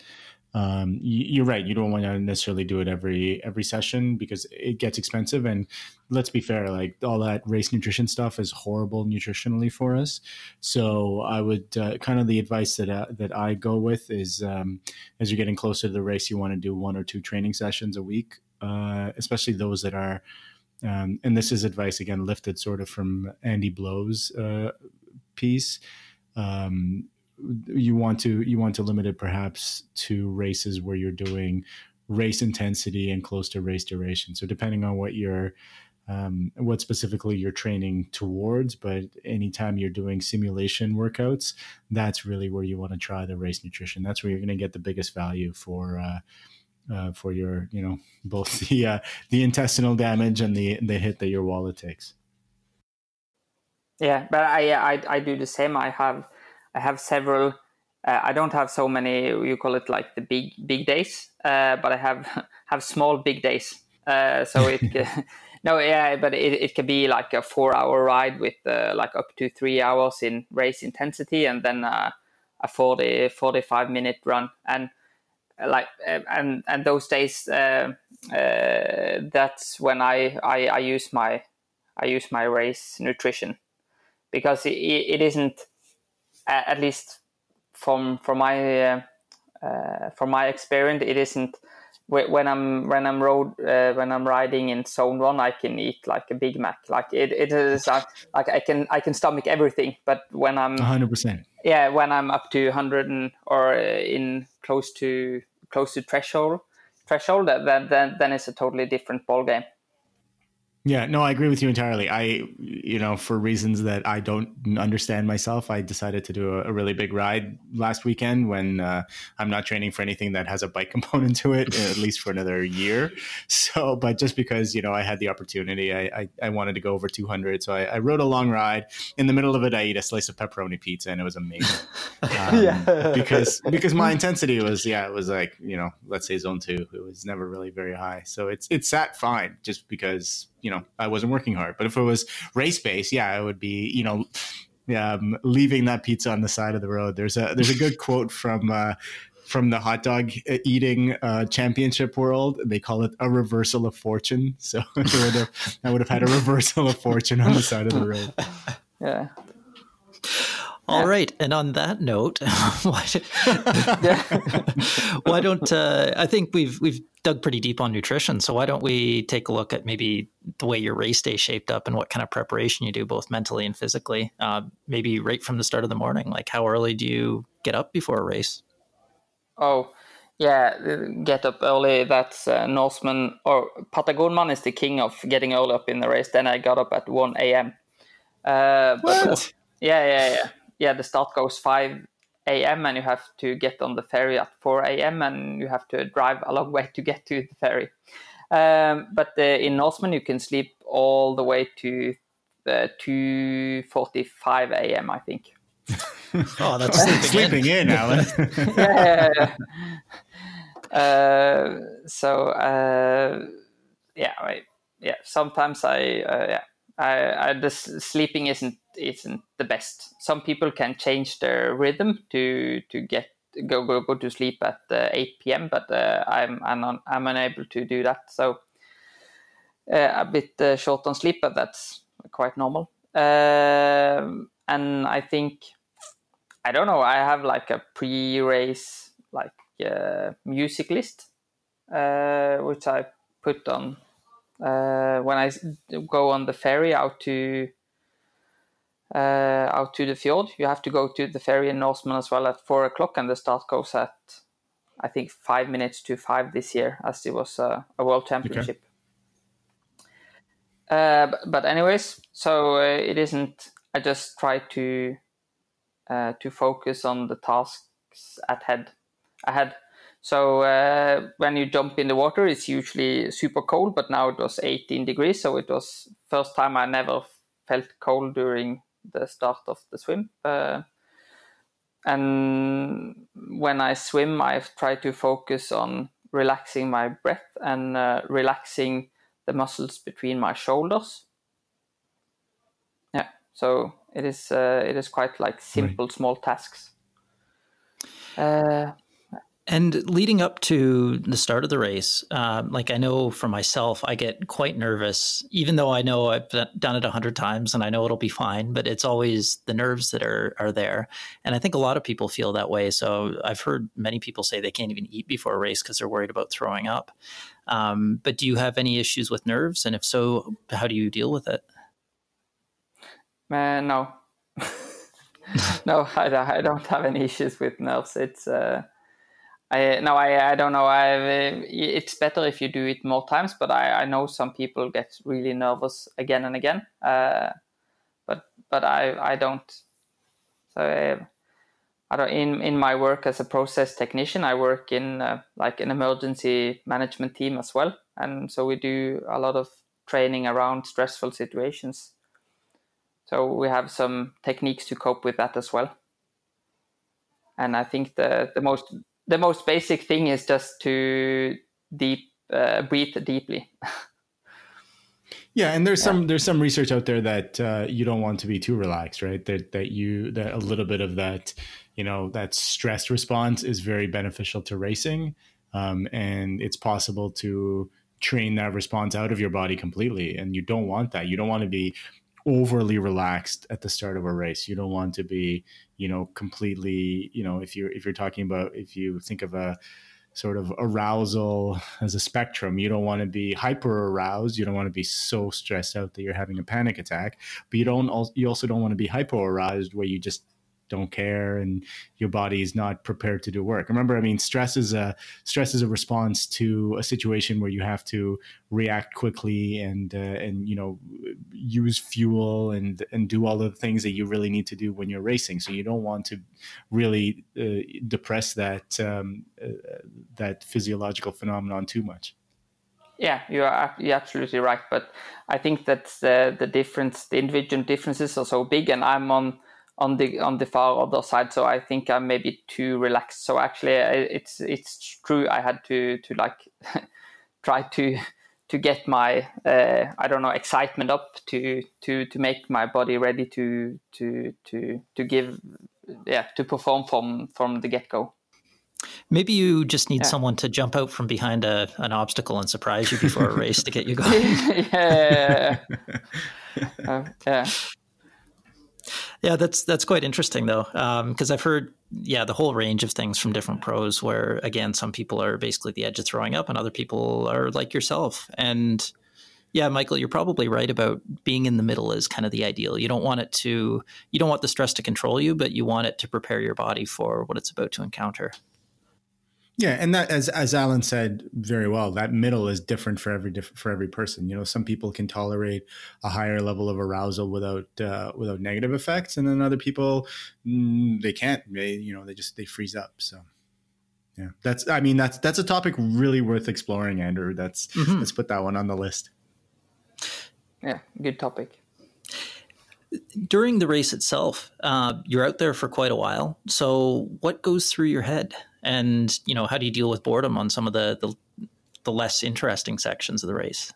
um, you're right. You don't want to necessarily do it every every session because it gets expensive. And let's be fair, like all that race nutrition stuff is horrible nutritionally for us. So I would uh, kind of the advice that uh, that I go with is um, as you're getting closer to the race, you want to do one or two training sessions a week, uh, especially those that are. Um, and this is advice again lifted sort of from Andy Blow's uh, piece. Um, you want to you want to limit it perhaps to races where you're doing race intensity and close to race duration. So depending on what you're um, what specifically you're training towards, but anytime you're doing simulation workouts, that's really where you want to try the race nutrition. That's where you're going to get the biggest value for uh, uh, for your you know both <laughs> the uh, the intestinal damage and the the hit that your wallet takes. Yeah, but I I, I do the same. I have I have several. Uh, I don't have so many. You call it like the big big days, uh, but I have <laughs> have small big days. Uh, so it <laughs> no, yeah, but it, it can be like a four hour ride with uh, like up to three hours in race intensity, and then uh, a 40, 45 minute run, and uh, like and and those days that's when I, I I use my I use my race nutrition because it, it isn't at least from from my uh, uh, from my experience, it isn't when I'm when I'm road uh, when I'm riding in zone one, I can eat like a Big Mac. Like it, it is uh, like I can I can stomach everything. But when I'm 100 percent yeah, when I'm up to 100 and, or in close to close to threshold threshold, then then then it's a totally different ball game. Yeah, no, I agree with you entirely. I, you know, for reasons that I don't understand myself, I decided to do a, a really big ride last weekend when uh, I'm not training for anything that has a bike <laughs> component to it, at least for another year. So, but just because, you know, I had the opportunity, I, I, I wanted to go over 200. So I, I, rode a long ride. In the middle of it, I ate a slice of pepperoni pizza and it was amazing. <laughs> Um, yeah. because, because my intensity was, yeah, it was like, you know, let's say zone two, it was never really very high. So it's, it sat fine just because you know I wasn't working hard. But if it was race based, yeah, I would be you know um, leaving that pizza on the side of the road. There's a there's a good <laughs> quote from. Uh, from the hot dog eating uh, championship world, they call it a reversal of fortune. So <laughs> I would, have, I would have had a reversal of fortune on the side of the road. <laughs> Yeah. All right, and on that note, <laughs> <laughs> why, don't uh, I think we've we've dug pretty deep on nutrition, so why don't we take a look at maybe the way your race day shaped up and what kind of preparation you do, both mentally and physically, uh, maybe right from the start of the morning. Like, how early do you get up before a race? Oh, yeah, get up early. That's uh, Norseman or Patagonman is the king of getting early up in the race. Then I got up at one a.m. Uh, what? yeah, yeah, yeah yeah, the start goes 5 a.m. and you have to get on the ferry at 4 a.m. and you have to drive a long <laughs> way to get to the ferry. Um, but uh, in Norseman, you can sleep all the way to uh, 2:45 a.m. I think. <laughs> oh, that's sleeping, in, Alan. yeah, <laughs> yeah, yeah. Uh, so uh, yeah, I, yeah. Sometimes I uh, yeah, I, I the sleeping isn't isn't the best. Some people can change their rhythm to to get go go go to sleep at uh, 8 p.m. But uh, I'm I'm un, I'm unable to do that. So uh, a bit uh, short on sleep, but that's quite normal. Um, and I think I don't know. I have like a pre-race like uh, music list, uh, which I put on when I go on the ferry out to uh, out to the fjord. You have to go to the ferry in Norseman as well at four o'clock, and the start goes at I think five minutes to five this year, as it was a, a world championship. Okay. Uh, but anyways, so uh, it isn't. I just try to uh, to focus on the tasks at head ahead. So uh, when you jump in the water, it's usually super cold, but now it was 18 degrees, so it was first time I never felt cold during the start of the swim. Uh, and when I swim, I try to focus on relaxing my breath and uh, relaxing the muscles between my shoulders. Yeah, so it is uh, it is quite like simple right. small tasks. And leading up to the start of the race, um, like I know for myself, I get quite nervous, even though I know I've done it a hundred times and I know it'll be fine. But it's always the nerves that are are there, and I think a lot of people feel that way. So I've heard many people say they can't even eat before a race because they're worried about throwing up. Um, but do you have any issues with nerves, and if so, how do you deal with it? Uh, no, <laughs> no, I, I, don't have any issues with nerves. It's uh, I no, I, I don't know. I it's better if you do it more times, but I, I know some people get really nervous again and again. Uh, but but I I don't. So uh, I don't. In in my work as a process technician, I work in uh, like an emergency management team as well, and so we do a lot of training around stressful situations. So we have some techniques to cope with that as well. And I think the the most the most basic thing is just to deep uh, breathe deeply. yeah, and there's yeah. some there's some research out there that uh, you don't want to be too relaxed, right? That that you that a little bit of that, you know, that stress response is very beneficial to racing, um, and it's possible to train that response out of your body completely. And you don't want that. You don't want to be overly relaxed at the start of a race. You don't want to be, you know, completely, you know, if you're if you're talking about if you think of a sort of arousal as a spectrum, you don't want to be hyper aroused. You don't want to be so stressed out that you're having a panic attack, but you don't you also don't want to be hyper aroused where you just don't care and your body is not prepared to do work. Remember i mean stress is a stress is a response to a situation where you have to react quickly and uh, and you know use fuel and and do all the things that you really need to do when you're racing. So you don't want to really uh, depress that um, uh, that physiological phenomenon too much. Yeah, you're, you're absolutely right. But I think that the, the difference, the individual differences are so big, and I'm on on the on the far other side so i think i'm maybe too relaxed so actually it's it's true i had to to like <laughs> try to to get my uh, i don't know excitement up to to to make my body ready to to to to give yeah to perform from from the get-go Maybe you just need yeah. someone to jump out from behind a, an obstacle and surprise you before a race to get you <laughs> going. yeah. uh, <laughs> yeah. Yeah, that's that's quite interesting though, because um, I've heard yeah the whole range of things from different pros. Where again, some people are basically the edge of throwing up, and other people are like yourself. And yeah, Michael, you're probably right about being in the middle is kind of the ideal. You don't want it to you don't want the stress to control you, but you want it to prepare your body for what it's about to encounter. Yeah, and that as as Alan said very well, that middle is different for every different for every person. You know, some people can tolerate a higher level of arousal without uh, without negative effects, and then other people mm, they can't. They you know they just they freeze up. So yeah, that's I mean that's that's a topic really worth exploring, Andrew. That's mm-hmm. let's put that one on the list. Yeah, good topic during the race itself, uh, you're out there for quite a while. So, what goes through your head? And you know how do you deal with boredom on some of the the, the less interesting sections of the race?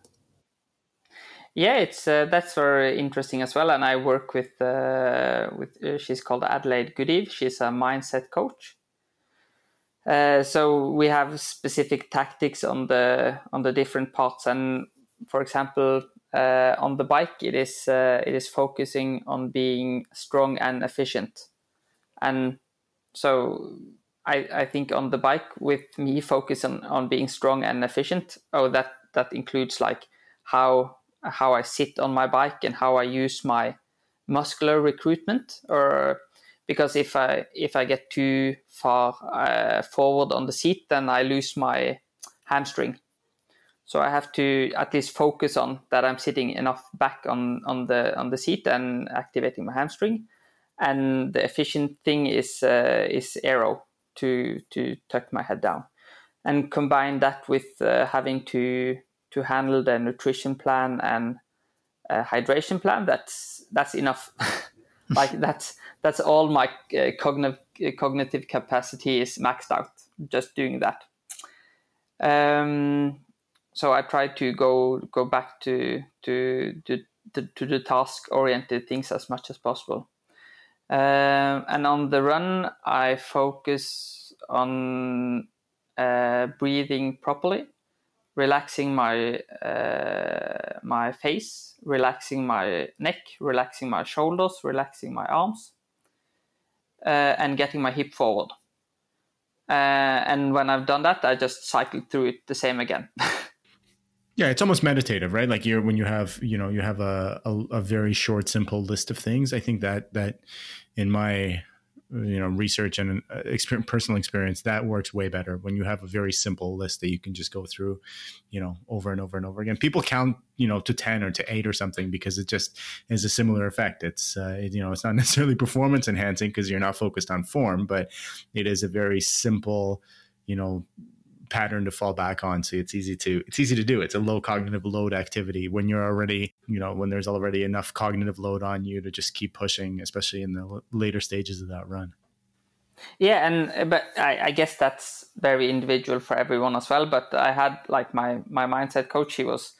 Yeah it's uh, that's very interesting as well. And i work with uh, with uh, she's called adelaide goodeve. She's a mindset coach. Uh, so we have specific tactics on the on the different parts. And for example uh, on the bike it is uh, it is focusing on being strong and efficient. And so I, I think on the bike with me focus on, on being strong and efficient. Oh, that that includes like how how I sit on my bike and how I use my muscular recruitment. Or because if I if I get too far uh, forward on the seat, then I lose my hamstring. So I have to at least focus on that I'm sitting enough back on, on the on the seat and activating my hamstring. And the efficient thing is uh, is aero to to tuck my head down, and combine that with uh, having to to handle the nutrition plan and uh, hydration plan. That's that's enough. <laughs> like that's that's all my uh, cognitive cognitive capacity is maxed out just doing that. Um, so I try to go go back to to to the, to the task oriented things as much as possible. Uh, and on the run, I focus on uh, breathing properly, relaxing my uh, my face, relaxing my neck, relaxing my shoulders, relaxing my arms, uh, and getting my hip forward. Uh, and when I've done that, I just cycle through it the same again. <laughs> Yeah, it's almost meditative, right? Like you're when you have you know you have a, a, a very short, simple list of things. I think that that in my you know research and uh, experience, personal experience that works way better when you have a very simple list that you can just go through you know over and over and over again people count you know to 10 or to 8 or something because it just is a similar effect it's uh, you know it's not <laughs> necessarily performance enhancing because you're not focused on form but it is a very simple you know pattern to fall back on. So it's easy to it's easy to do. It's a low cognitive load activity when you're already you know when there's already enough cognitive load on you to just keep pushing especially in the later stages of that run. Yeah and uh, but I, I guess that's very individual for everyone as well but i had like my my mindset coach she was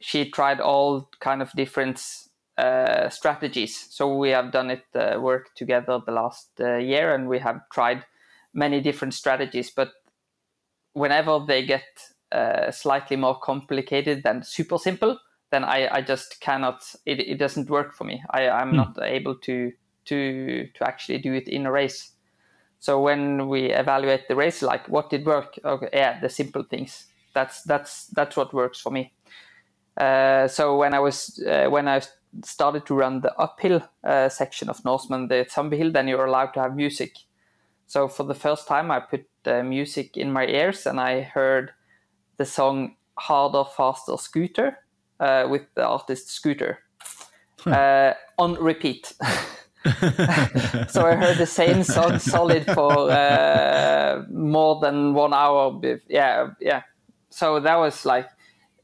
she tried all kind of different uh, strategies. So we have done it uh, work together the last uh, year and we have tried many different strategies but whenever they get uh, slightly more complicated than super simple, then I, I just cannot. It, it doesn't work for me. I, I'm hmm. not able to to to actually do it in a race. So when we evaluate the race, like what did work? Okay, yeah, the simple things. That's that's that's what works for me. Uh, so when I was uh, when I started to run the uphill uh, section of Norseman, the Zombie Hill, then you're allowed to have music. So for the first time, I put music in my ears and I heard the song Harder, Faster, Scooter uh, with the artist Scooter uh, on repeat. <laughs> so I heard the same song solid for uh, more than one hour. Yeah, yeah. So that was like,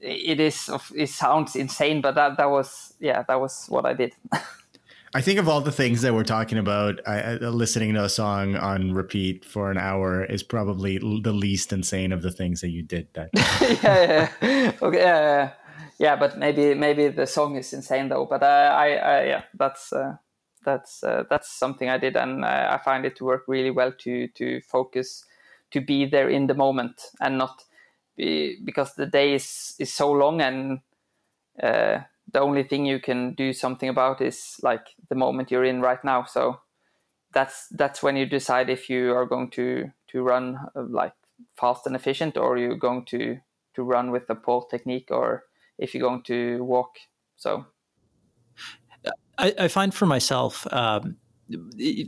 it is. It sounds insane, but that that was yeah, that was what I did. <laughs> I think of all the things that we're talking about, I, listening to a song on repeat for an hour is probably the least insane of the things that you did. That <laughs> yeah, yeah, okay, yeah, yeah, but maybe maybe the song is insane though. But uh, I, I, yeah, that's uh, that's uh, that's something I did, and uh, I find it to work really well to to focus, to be there in the moment, and not be because the day is is so long and uh, the only thing you can do something about is like the moment you're in right now. So that's that's when you decide if you are going to to run uh, like fast and efficient or you're going to to run with the poor technique or if you're going to walk. So i, I find for myself um,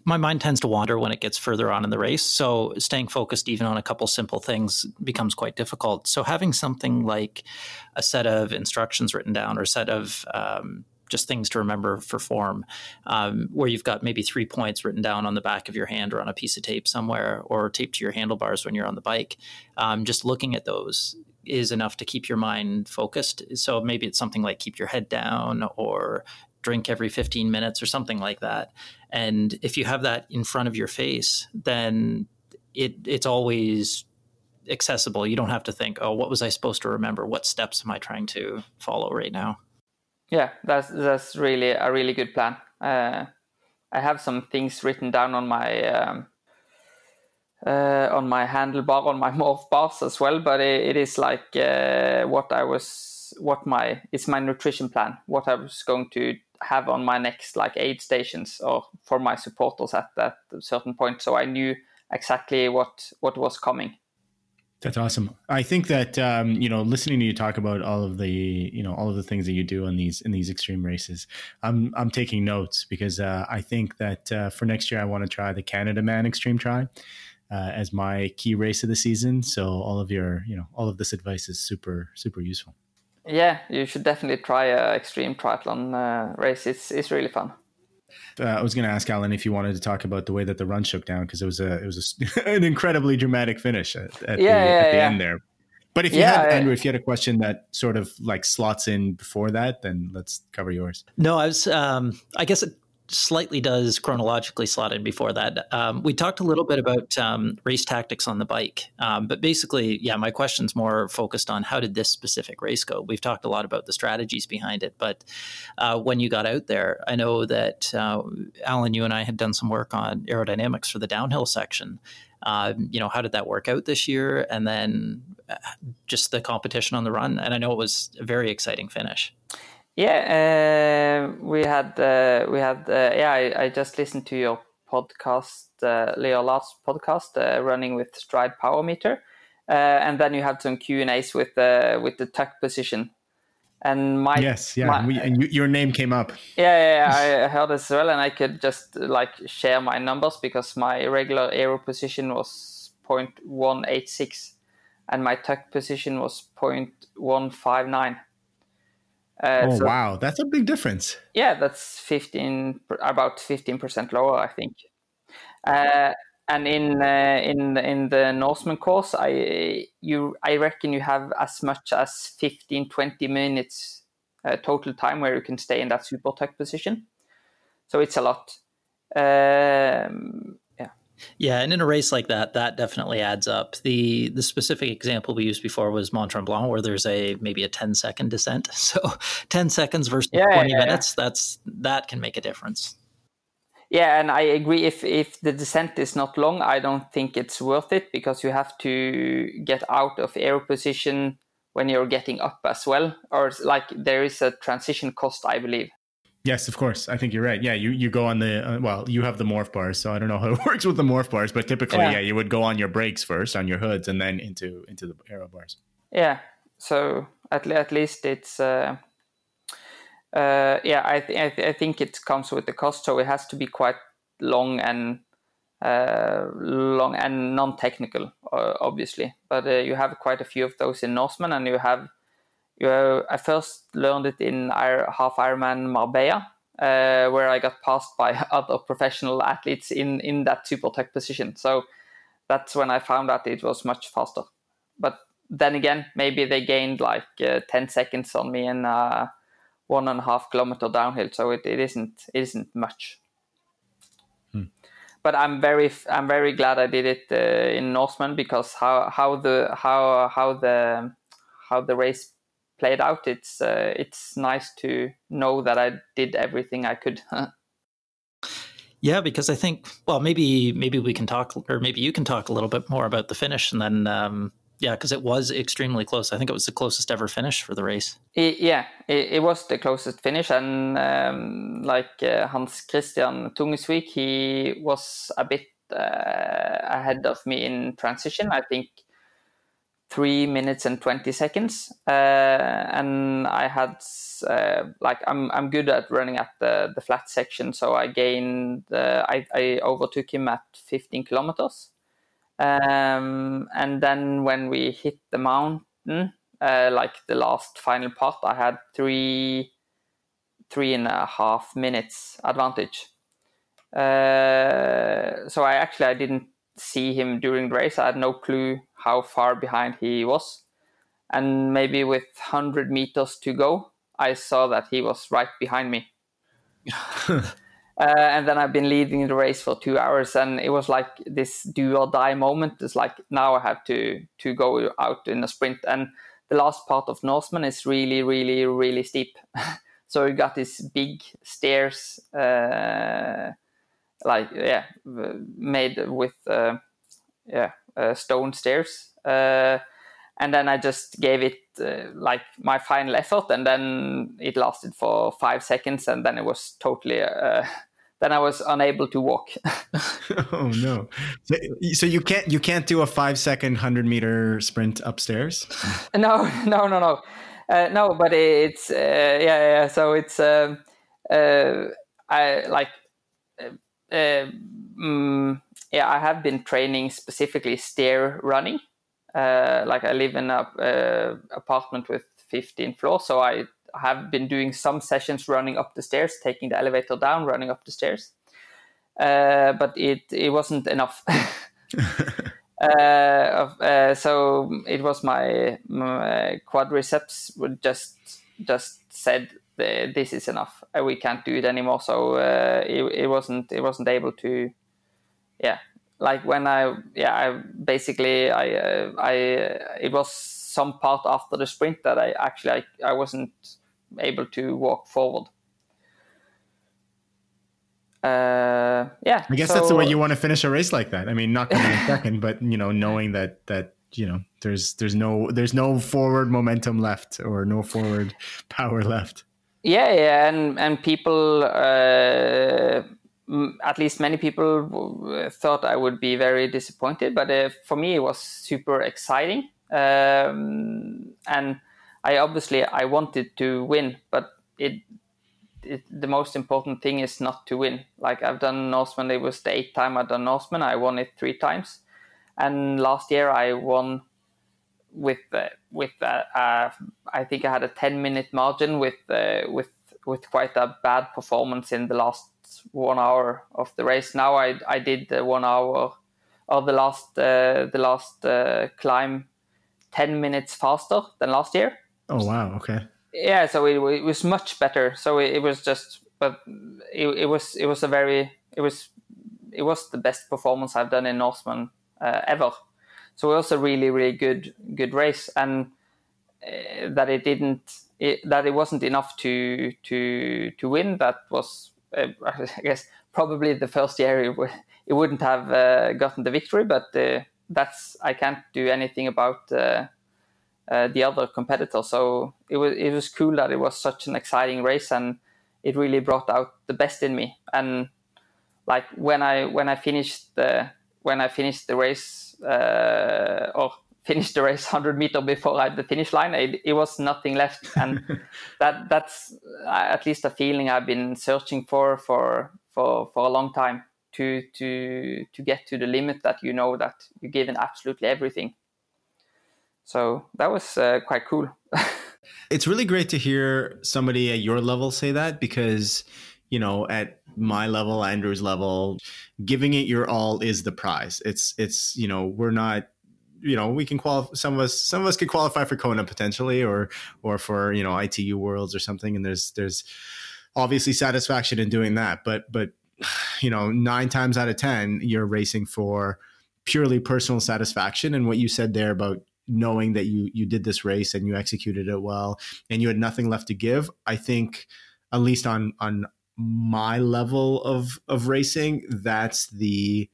my mind tends to wander when it gets further on in the race. So staying focused even on a couple simple things becomes quite difficult. So having something like a set of instructions written down or a set of um, just things to remember for form, um, where you've got maybe three points written down on the back of your hand or on a piece of tape somewhere or taped to your handlebars when you're on the bike. Um, just looking at those is enough to keep your mind focused. So maybe it's something like keep your head down or drink every 15 minutes or something like that. And if you have that in front of your face, then it it's always accessible. You don't have to think, oh, what was I supposed to remember? What steps am I trying to follow right now? Yeah, that's that's really a really good plan. Uh, I have some things written down on my um, uh, on my handlebar on my <laughs> morph bars as well, but it, it is like uh, what I was what my it's my nutrition plan. What I was going to have on my next like aid stations or for my supporters at that certain point. So I knew exactly what what was coming. That's awesome. I think that um, you know, listening to you talk about all of the you know all of the things that you do in these in these extreme races, I'm I'm taking notes because uh, I think that uh, for next year I want to try the Canada Man Extreme Tri. Uh, as my key race of the season, so all of your, you know, all of this advice is super, super useful. Yeah, you should definitely try a extreme triathlon uh, race. It's it's really fun. Uh, I was going to ask Alan if you wanted to talk about the way that the run shook down because it was a it was a, <laughs> an incredibly dramatic finish at, at yeah, the, yeah, at the yeah. end there. But if you yeah, had Andrew, if you had a question that sort of like slots in before that, then let's cover yours. No, I was. Um, I guess it, slightly does chronologically slot in before that. Um, we talked a little bit about um, race tactics on the bike, um, but basically, yeah, my question's more focused on how did this specific race go. We've talked a lot about the strategies behind it, but uh, when you got out there, I know that uh, Alan, you and I had done some work on aerodynamics for the downhill section. Uh, you know, how did that work out this year? And then uh, just the competition on the run. And I know it was a very exciting finish. Yeah, uh, we had uh, we had uh, yeah. I, I, just listened to your podcast, uh, Leo last podcast, uh, running with Stryd Power Meter, uh, and then you had some Q and A's with the with the tuck position. And my yes, yeah, my, we, and you, your name came up. Yeah, yeah, I heard as well, and I could just like share my numbers because my regular aero position was 0.186, and my tuck position was 0.159. Uh, oh so, wow, that's a big difference. Yeah, that's fifteen, about fifteen percent lower, I think. Uh, and in uh, in in the Norseman course, I you I reckon you have as much as 15, 20 minutes uh, total time where you can stay in that super tuck position. So it's a lot. Um, yeah, and in a race like that, that definitely adds up. The the specific example we used before was Mont Tremblant, where there's a maybe a 10 second descent. <laughs> So 10 seconds versus yeah, 20 yeah, minutes, yeah. that's that can make a difference. Yeah, and I agree. If if the descent is not long, I don't think it's worth it because you have to get out of air position when you're getting up as well, or like there is a transition cost, I believe. Yes, of course. I think you're right. Yeah, you, you go on the uh, well, you have the morph bars, so I don't know how <laughs> it works with the morph bars, but typically, yeah. yeah, you would go on your brakes first on your hoods, and then into into the aero bars. Yeah. So at at least it's uh, uh, yeah. I th- I, th- I think it comes with the cost, so it has to be quite long and uh, long and non-technical, uh, obviously. But uh, you have quite a few of those in Norseman, and you have uh, I first learned it in half Ironman Marbella, uh, where I got passed by <laughs> other professional athletes in in that super tuck position. So that's when I found out it was much faster. But then again, maybe they gained like uh, 10 seconds on me in uh, one and a half kilometer downhill. So it, it isn't it isn't much. Hmm. But I'm very I'm very glad I did it uh, in Norseman because how how the how how the how the race played out, it's uh, it's nice to know that I did everything I could. <laughs> yeah, because I think well, maybe maybe we can talk, or maybe you can talk a little bit more about the finish, and then um, yeah, because it was extremely close. I think it was the closest ever finish for the race. It, yeah, it, it, was the closest finish, and um, like uh, Hans Christian Tungesvik, he was a bit uh, ahead of me in transition. I think three minutes and 20 seconds. Uh, and I had, uh, like, I'm, I'm good at running at the, the flat section. So I gained, uh, I, I overtook him at 15 kilometers. Um, and then when we hit the mountain, uh, like the last final part, I had three, three and a half minutes advantage. Uh, so I actually I didn't see him during the race. I had no clue how far behind he was. And maybe with 100 meters to go, I saw that he was right behind me. <laughs> uh, and then I've been leading the race for two hours, and it was like this do or die moment. It's like now I have to to go out in a sprint, and the last part of Norseman is really, really, really steep. <laughs> so you got these big stairs, uh, like yeah, made with uh, yeah uh, stone stairs. Uh, and then I just gave it uh, like my final effort, and then it lasted for five seconds, and then it was totally. Uh, <laughs> then I was unable to walk. <laughs> <laughs> oh no! So, so, you can't you can't do a five second hundred meter sprint upstairs? no, no, no, no, uh, no. But it's uh, yeah, yeah. So it's um, I like. Um, yeah, I have been training specifically stair running. Uh, like I live in a uh, apartment with 15 floors, so I have been doing some sessions running up the stairs, taking the elevator down, running up the stairs. Uh, but it it wasn't enough. <laughs> <laughs> Uh, uh, so it was my, my quadriceps would just just said this is enough. We can't do it anymore. So uh, it, it wasn't it wasn't able to, yeah. Like when I yeah I basically I uh, I it was some part after the sprint that I actually I, I wasn't able to walk forward. Uh, yeah, I guess so, that's the way you want to finish a race like that. I mean, not coming in second, but you know, knowing that that you know there's there's no there's no forward momentum left or no forward <laughs> power left. Yeah, yeah, and and people, uh, at least many people, thought I would be very disappointed, but uh, for me it was super exciting, um, and I obviously I wanted to win, but it, it, the most important thing is not to win. Like I've done Norseman, it was the eighth time I've done Norseman. I won it three times, and last year I won with uh, with uh, uh, I think I had a 10 minute margin with uh, with with quite a bad performance in the last one hour of the race. Now I I did the one hour or the last uh, the last uh, climb 10 minutes faster than last year. Oh wow! Okay. Yeah, so it, it was much better. So it, it was just, but it, it was it was a very it was it was the best performance I've done in Norseman ever so it was a really really good good race, and uh, that it didn't it, that it wasn't enough to to to win. That was uh, <laughs> I guess probably the first year it, w- it wouldn't have uh, gotten the victory, but uh, that's I can't do anything about. Uh, uh, the other competitor, so it was it was cool that it was such an exciting race, and it really brought out the best in me. And like when I when I finished the when I finished the race uh, or <laughs> finished the race 100 meter before I the finish line. It, it was nothing left, and <laughs> that that's uh, at least a feeling I've been searching for for for for a long time to to to get to the limit that you know that you're given absolutely everything. So that was uh, quite cool. <laughs> it's really great to hear somebody at your level say that because you know at my level andrew's level giving it your all is the prize. It's it's you know we're not you know we can qualify some of us some of us could qualify for kona potentially or or for you know itu worlds or something. And there's there's obviously satisfaction in doing that. But but you know nine times out of ten you're racing for purely personal satisfaction. And what you said there about knowing that you you did this race and you executed it well and you had nothing left to give i think at least on on my level of of racing, that's the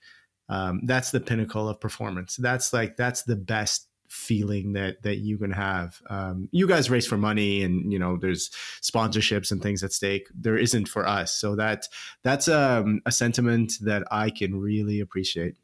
um, that's the pinnacle of performance. That's like that's the best feeling that that you can have. Um, you guys race for money, and you know there's sponsorships and things at stake. There isn't for us, so that that's um, a sentiment that I can really appreciate.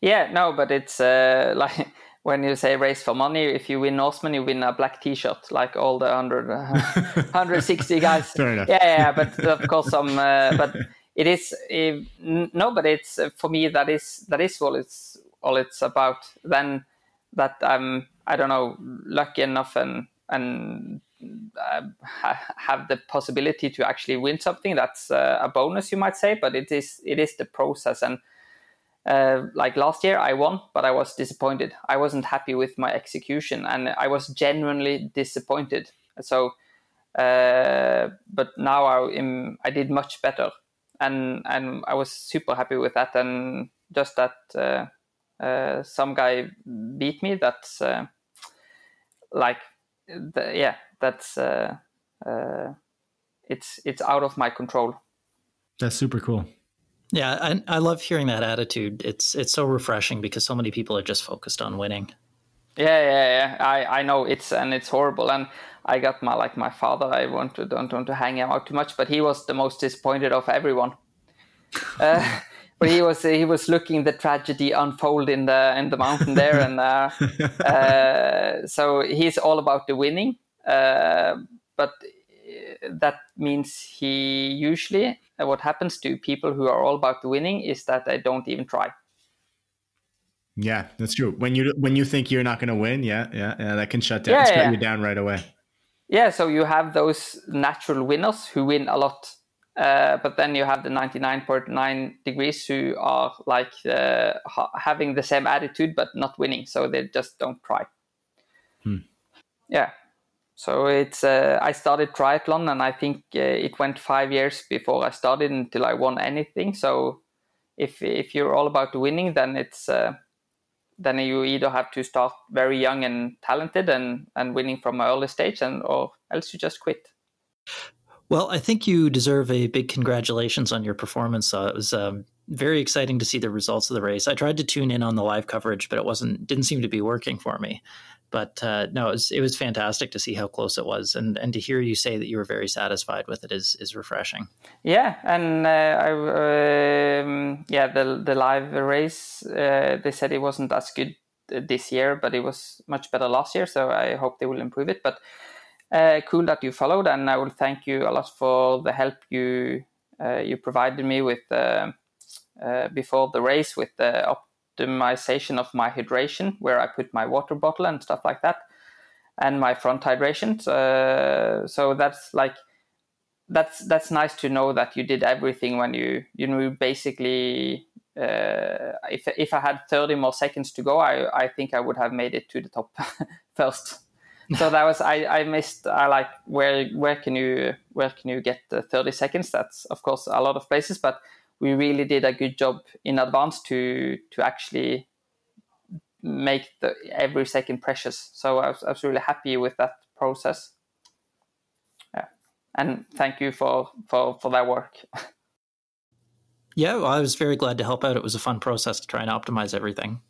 Yeah, no, but it's uh, <laughs> like when you say race for money, if you win Norseman, you win a black T-shirt, like all the 100, uh, <laughs> 160 guys. yeah, yeah, but of course some. Uh, but it is if, no, but it's uh, for me that is that is all it's all it's about. Then that I'm I don't know lucky enough and and uh, have the possibility to actually win something. That's uh, a bonus, you might say, but it is it is the process and uh, like last year I won, but I was disappointed. I wasn't happy with my execution, and I was genuinely disappointed. So, uh, but now I am, I did much better, and and I was super happy with that. And just that uh, uh some guy beat me. That's uh, like, the, yeah, that's it's it's out of my control. That's super cool. Yeah, I, I love hearing that attitude. It's it's so refreshing because so many people are just focused on winning. Yeah, yeah, yeah. I, I know it's and it's horrible. And I got my like my father. I want to don't want to hang him out too much, but he was the most disappointed of everyone. uh, <laughs> but he was he was looking the tragedy unfold in the in the mountain there, and uh, <laughs> uh, so he's all about the winning. Uh, but that means he usually what happens to people who are all about the winning is that they don't even try. Yeah, that's true. When you when you think you're not going to win, yeah, yeah, yeah, that can shut down, yeah, shut yeah. you down right away. Yeah, so you have those natural winners who win a lot, uh, but then you have the 99.9 degrees who are like uh, ha- having the same attitude but not winning, so they just don't try. Hmm. Yeah, so it's uh, I started triathlon, and I think uh, it went five years before I started until I won anything. So if if you're all about winning, then it's uh, then you either have to start very young and talented and and winning from an early stage, and or else you just quit. Well, I think you deserve a big congratulations on your performance. Uh, it was um, very exciting to see the results of the race. I tried to tune in on the live coverage, but it wasn't didn't seem to be working for me. But uh, no, it was it was fantastic to see how close it was, and and to hear you say that you were very satisfied with it is is refreshing. Yeah, and uh, I um, yeah the the live race uh, they said it wasn't as good this year, but it was much better last year. So I hope they will improve it. But uh, cool that you followed, and I will thank you a lot for the help you uh, you provided me with uh, before the race with the optimization of my hydration, where I put my water bottle and stuff like that, and my front hydration. Uh, so that's like that's that's nice to know that you did everything when you you know basically. Uh, if if I had 30 more seconds to go, I I think I would have made it to the top <laughs> first. So that was I I missed I like where where can you where can you get the 30 seconds? That's of course a lot of places, but we really did a good job in advance to to actually make the every second precious. So I was, I was really happy with that process. Yeah, and thank you for for for that work. yeah, well, I was very glad to help out. It was a fun process to try and optimize everything.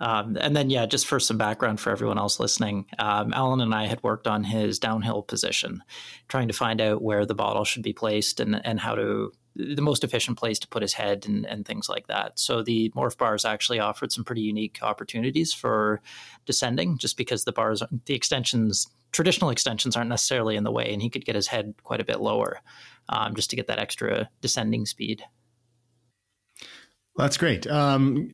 Um, and then, yeah, just for some background for everyone else listening, um, Alan and I had worked on his downhill position, trying to find out where the bottle should be placed and, and how to the most efficient place to put his head and, and things like that. So the morph bars actually offered some pretty unique opportunities for descending, just because the bars, the extensions, traditional extensions aren't necessarily in the way, and he could get his head quite a bit lower, um, just to get that extra descending speed. That's great. Um,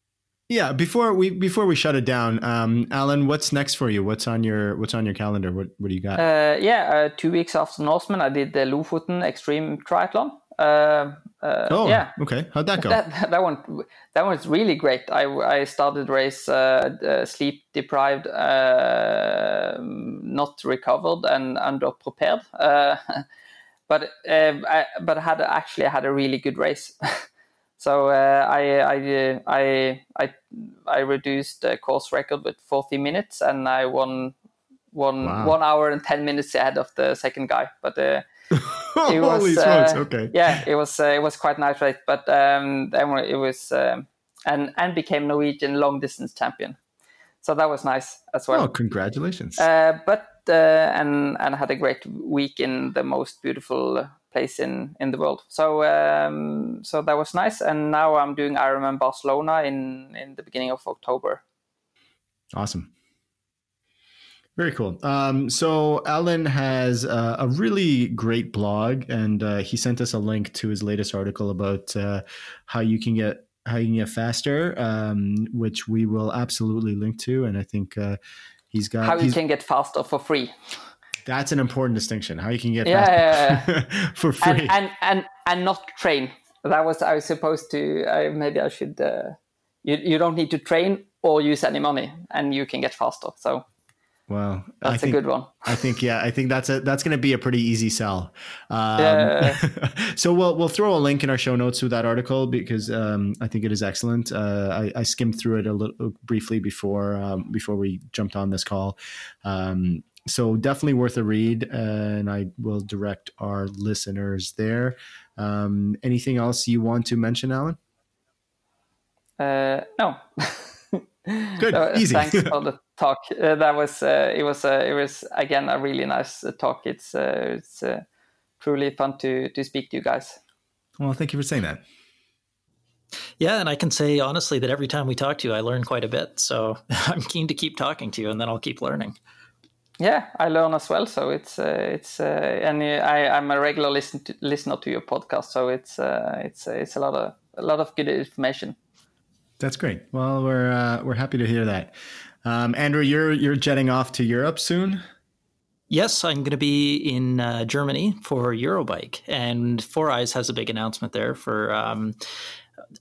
yeah, before we before we shut it down, um, Alan, what's next for you? What's on your what's on your calendar? What what do you got? Uh, yeah, uh, two weeks after Norseman, I did the Lofoten Extreme Triathlon. Uh, uh, oh, yeah. Okay. How'd that go? That, that one, that one's really great. I, I started race uh, uh sleep deprived, uh, not recovered, and underprepared. Uh, <laughs> but I, but had actually I had a really good race. <laughs> so I, I I I I reduced the course record with 40 minutes, and I won one wow. one hour and 10 minutes ahead of the second guy. But <laughs> it was! Uh, okay. Yeah, it was uh, it was quite nice, right? But um, it was um, and and became Norwegian long distance champion. So that was nice as well. Oh, congratulations! Uh, but uh, and and had a great week in the most beautiful place in in the world. So um, so that was nice. And now I'm doing Ironman Barcelona in in the beginning of October. Awesome. Very cool. Um, so Alan has uh, a really great blog, and uh, he sent us a link to his latest article about uh, how you can get how you can get faster, um, which we will absolutely link to. And I think uh, he's got how you can get faster for free. That's an important distinction. How you can get yeah, faster yeah, yeah. <laughs> for free and, and, and and not train. That was I was supposed to. maybe I should. Uh, you you don't need to train or use any money, and you can get faster. So well, that's I think, a good one. I think yeah, I think that's a that's going to be a pretty easy sell. Um, yeah. <laughs> so we'll we'll throw a link in our show notes to that article because um, I think it is excellent. Uh, I, I, skimmed through it a little briefly before um, before we jumped on this call. Um, so definitely worth a read, uh, and I will direct our listeners there. Um, anything else you want to mention, Alan? Uh, no. <laughs> Good, so, easy. Thanks for the <laughs> talk. Uh, that was uh, it was uh, it was again a really nice uh, talk. It's uh, it's uh, truly fun to to speak to you guys. Well, thank you for saying that. Yeah, and I can say honestly that every time we talk to you, I learn quite a bit. So <laughs> I'm keen to keep talking to you, and then I'll keep learning. Yeah, I learn as well. So it's it's and I I'm a regular listen to, listener to your podcast. So it's it's it's a lot of a lot of good information. That's great. Well, we're uh, we're happy to hear that. Um, Andrew, you're you're jetting off to Europe soon. Yes, I'm going to be in uh, Germany for Eurobike, and 4iiii has a big announcement there for um,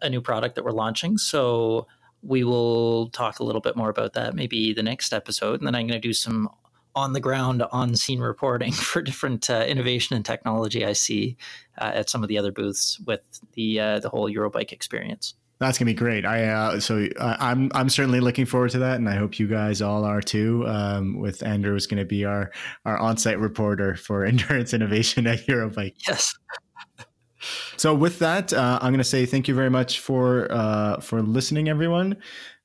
a new product that we're launching. So we will talk a little bit more about that maybe the next episode, and then I'm going to do some on the ground, on scene reporting <laughs> for different uh, innovation and technology I see uh, at some of the other booths with the uh, the whole Eurobike experience. That's gonna be great. I uh, so uh, I'm I'm certainly looking forward to that, and I hope you guys all are too. Um, with Andrew is going to be our our on-site reporter for <laughs> endurance innovation at Eurobike. Yes. So with that, uh, I'm going to say thank you very much for uh, for listening, everyone.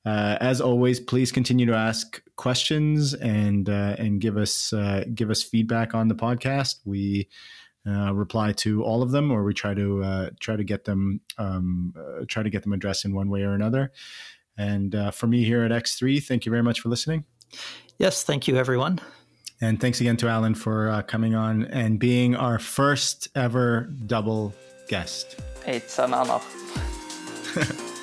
Uh, as always, please continue to ask questions and uh, and give us uh, give us feedback on the podcast. We uh, reply to all of them, or we try to try to get them um, try to get them addressed in one way or another. And for me here at X3, thank you very much for listening. Yes, thank you, everyone. And thanks again to Alan for coming on and being our first ever double guest. It's an honor. <laughs>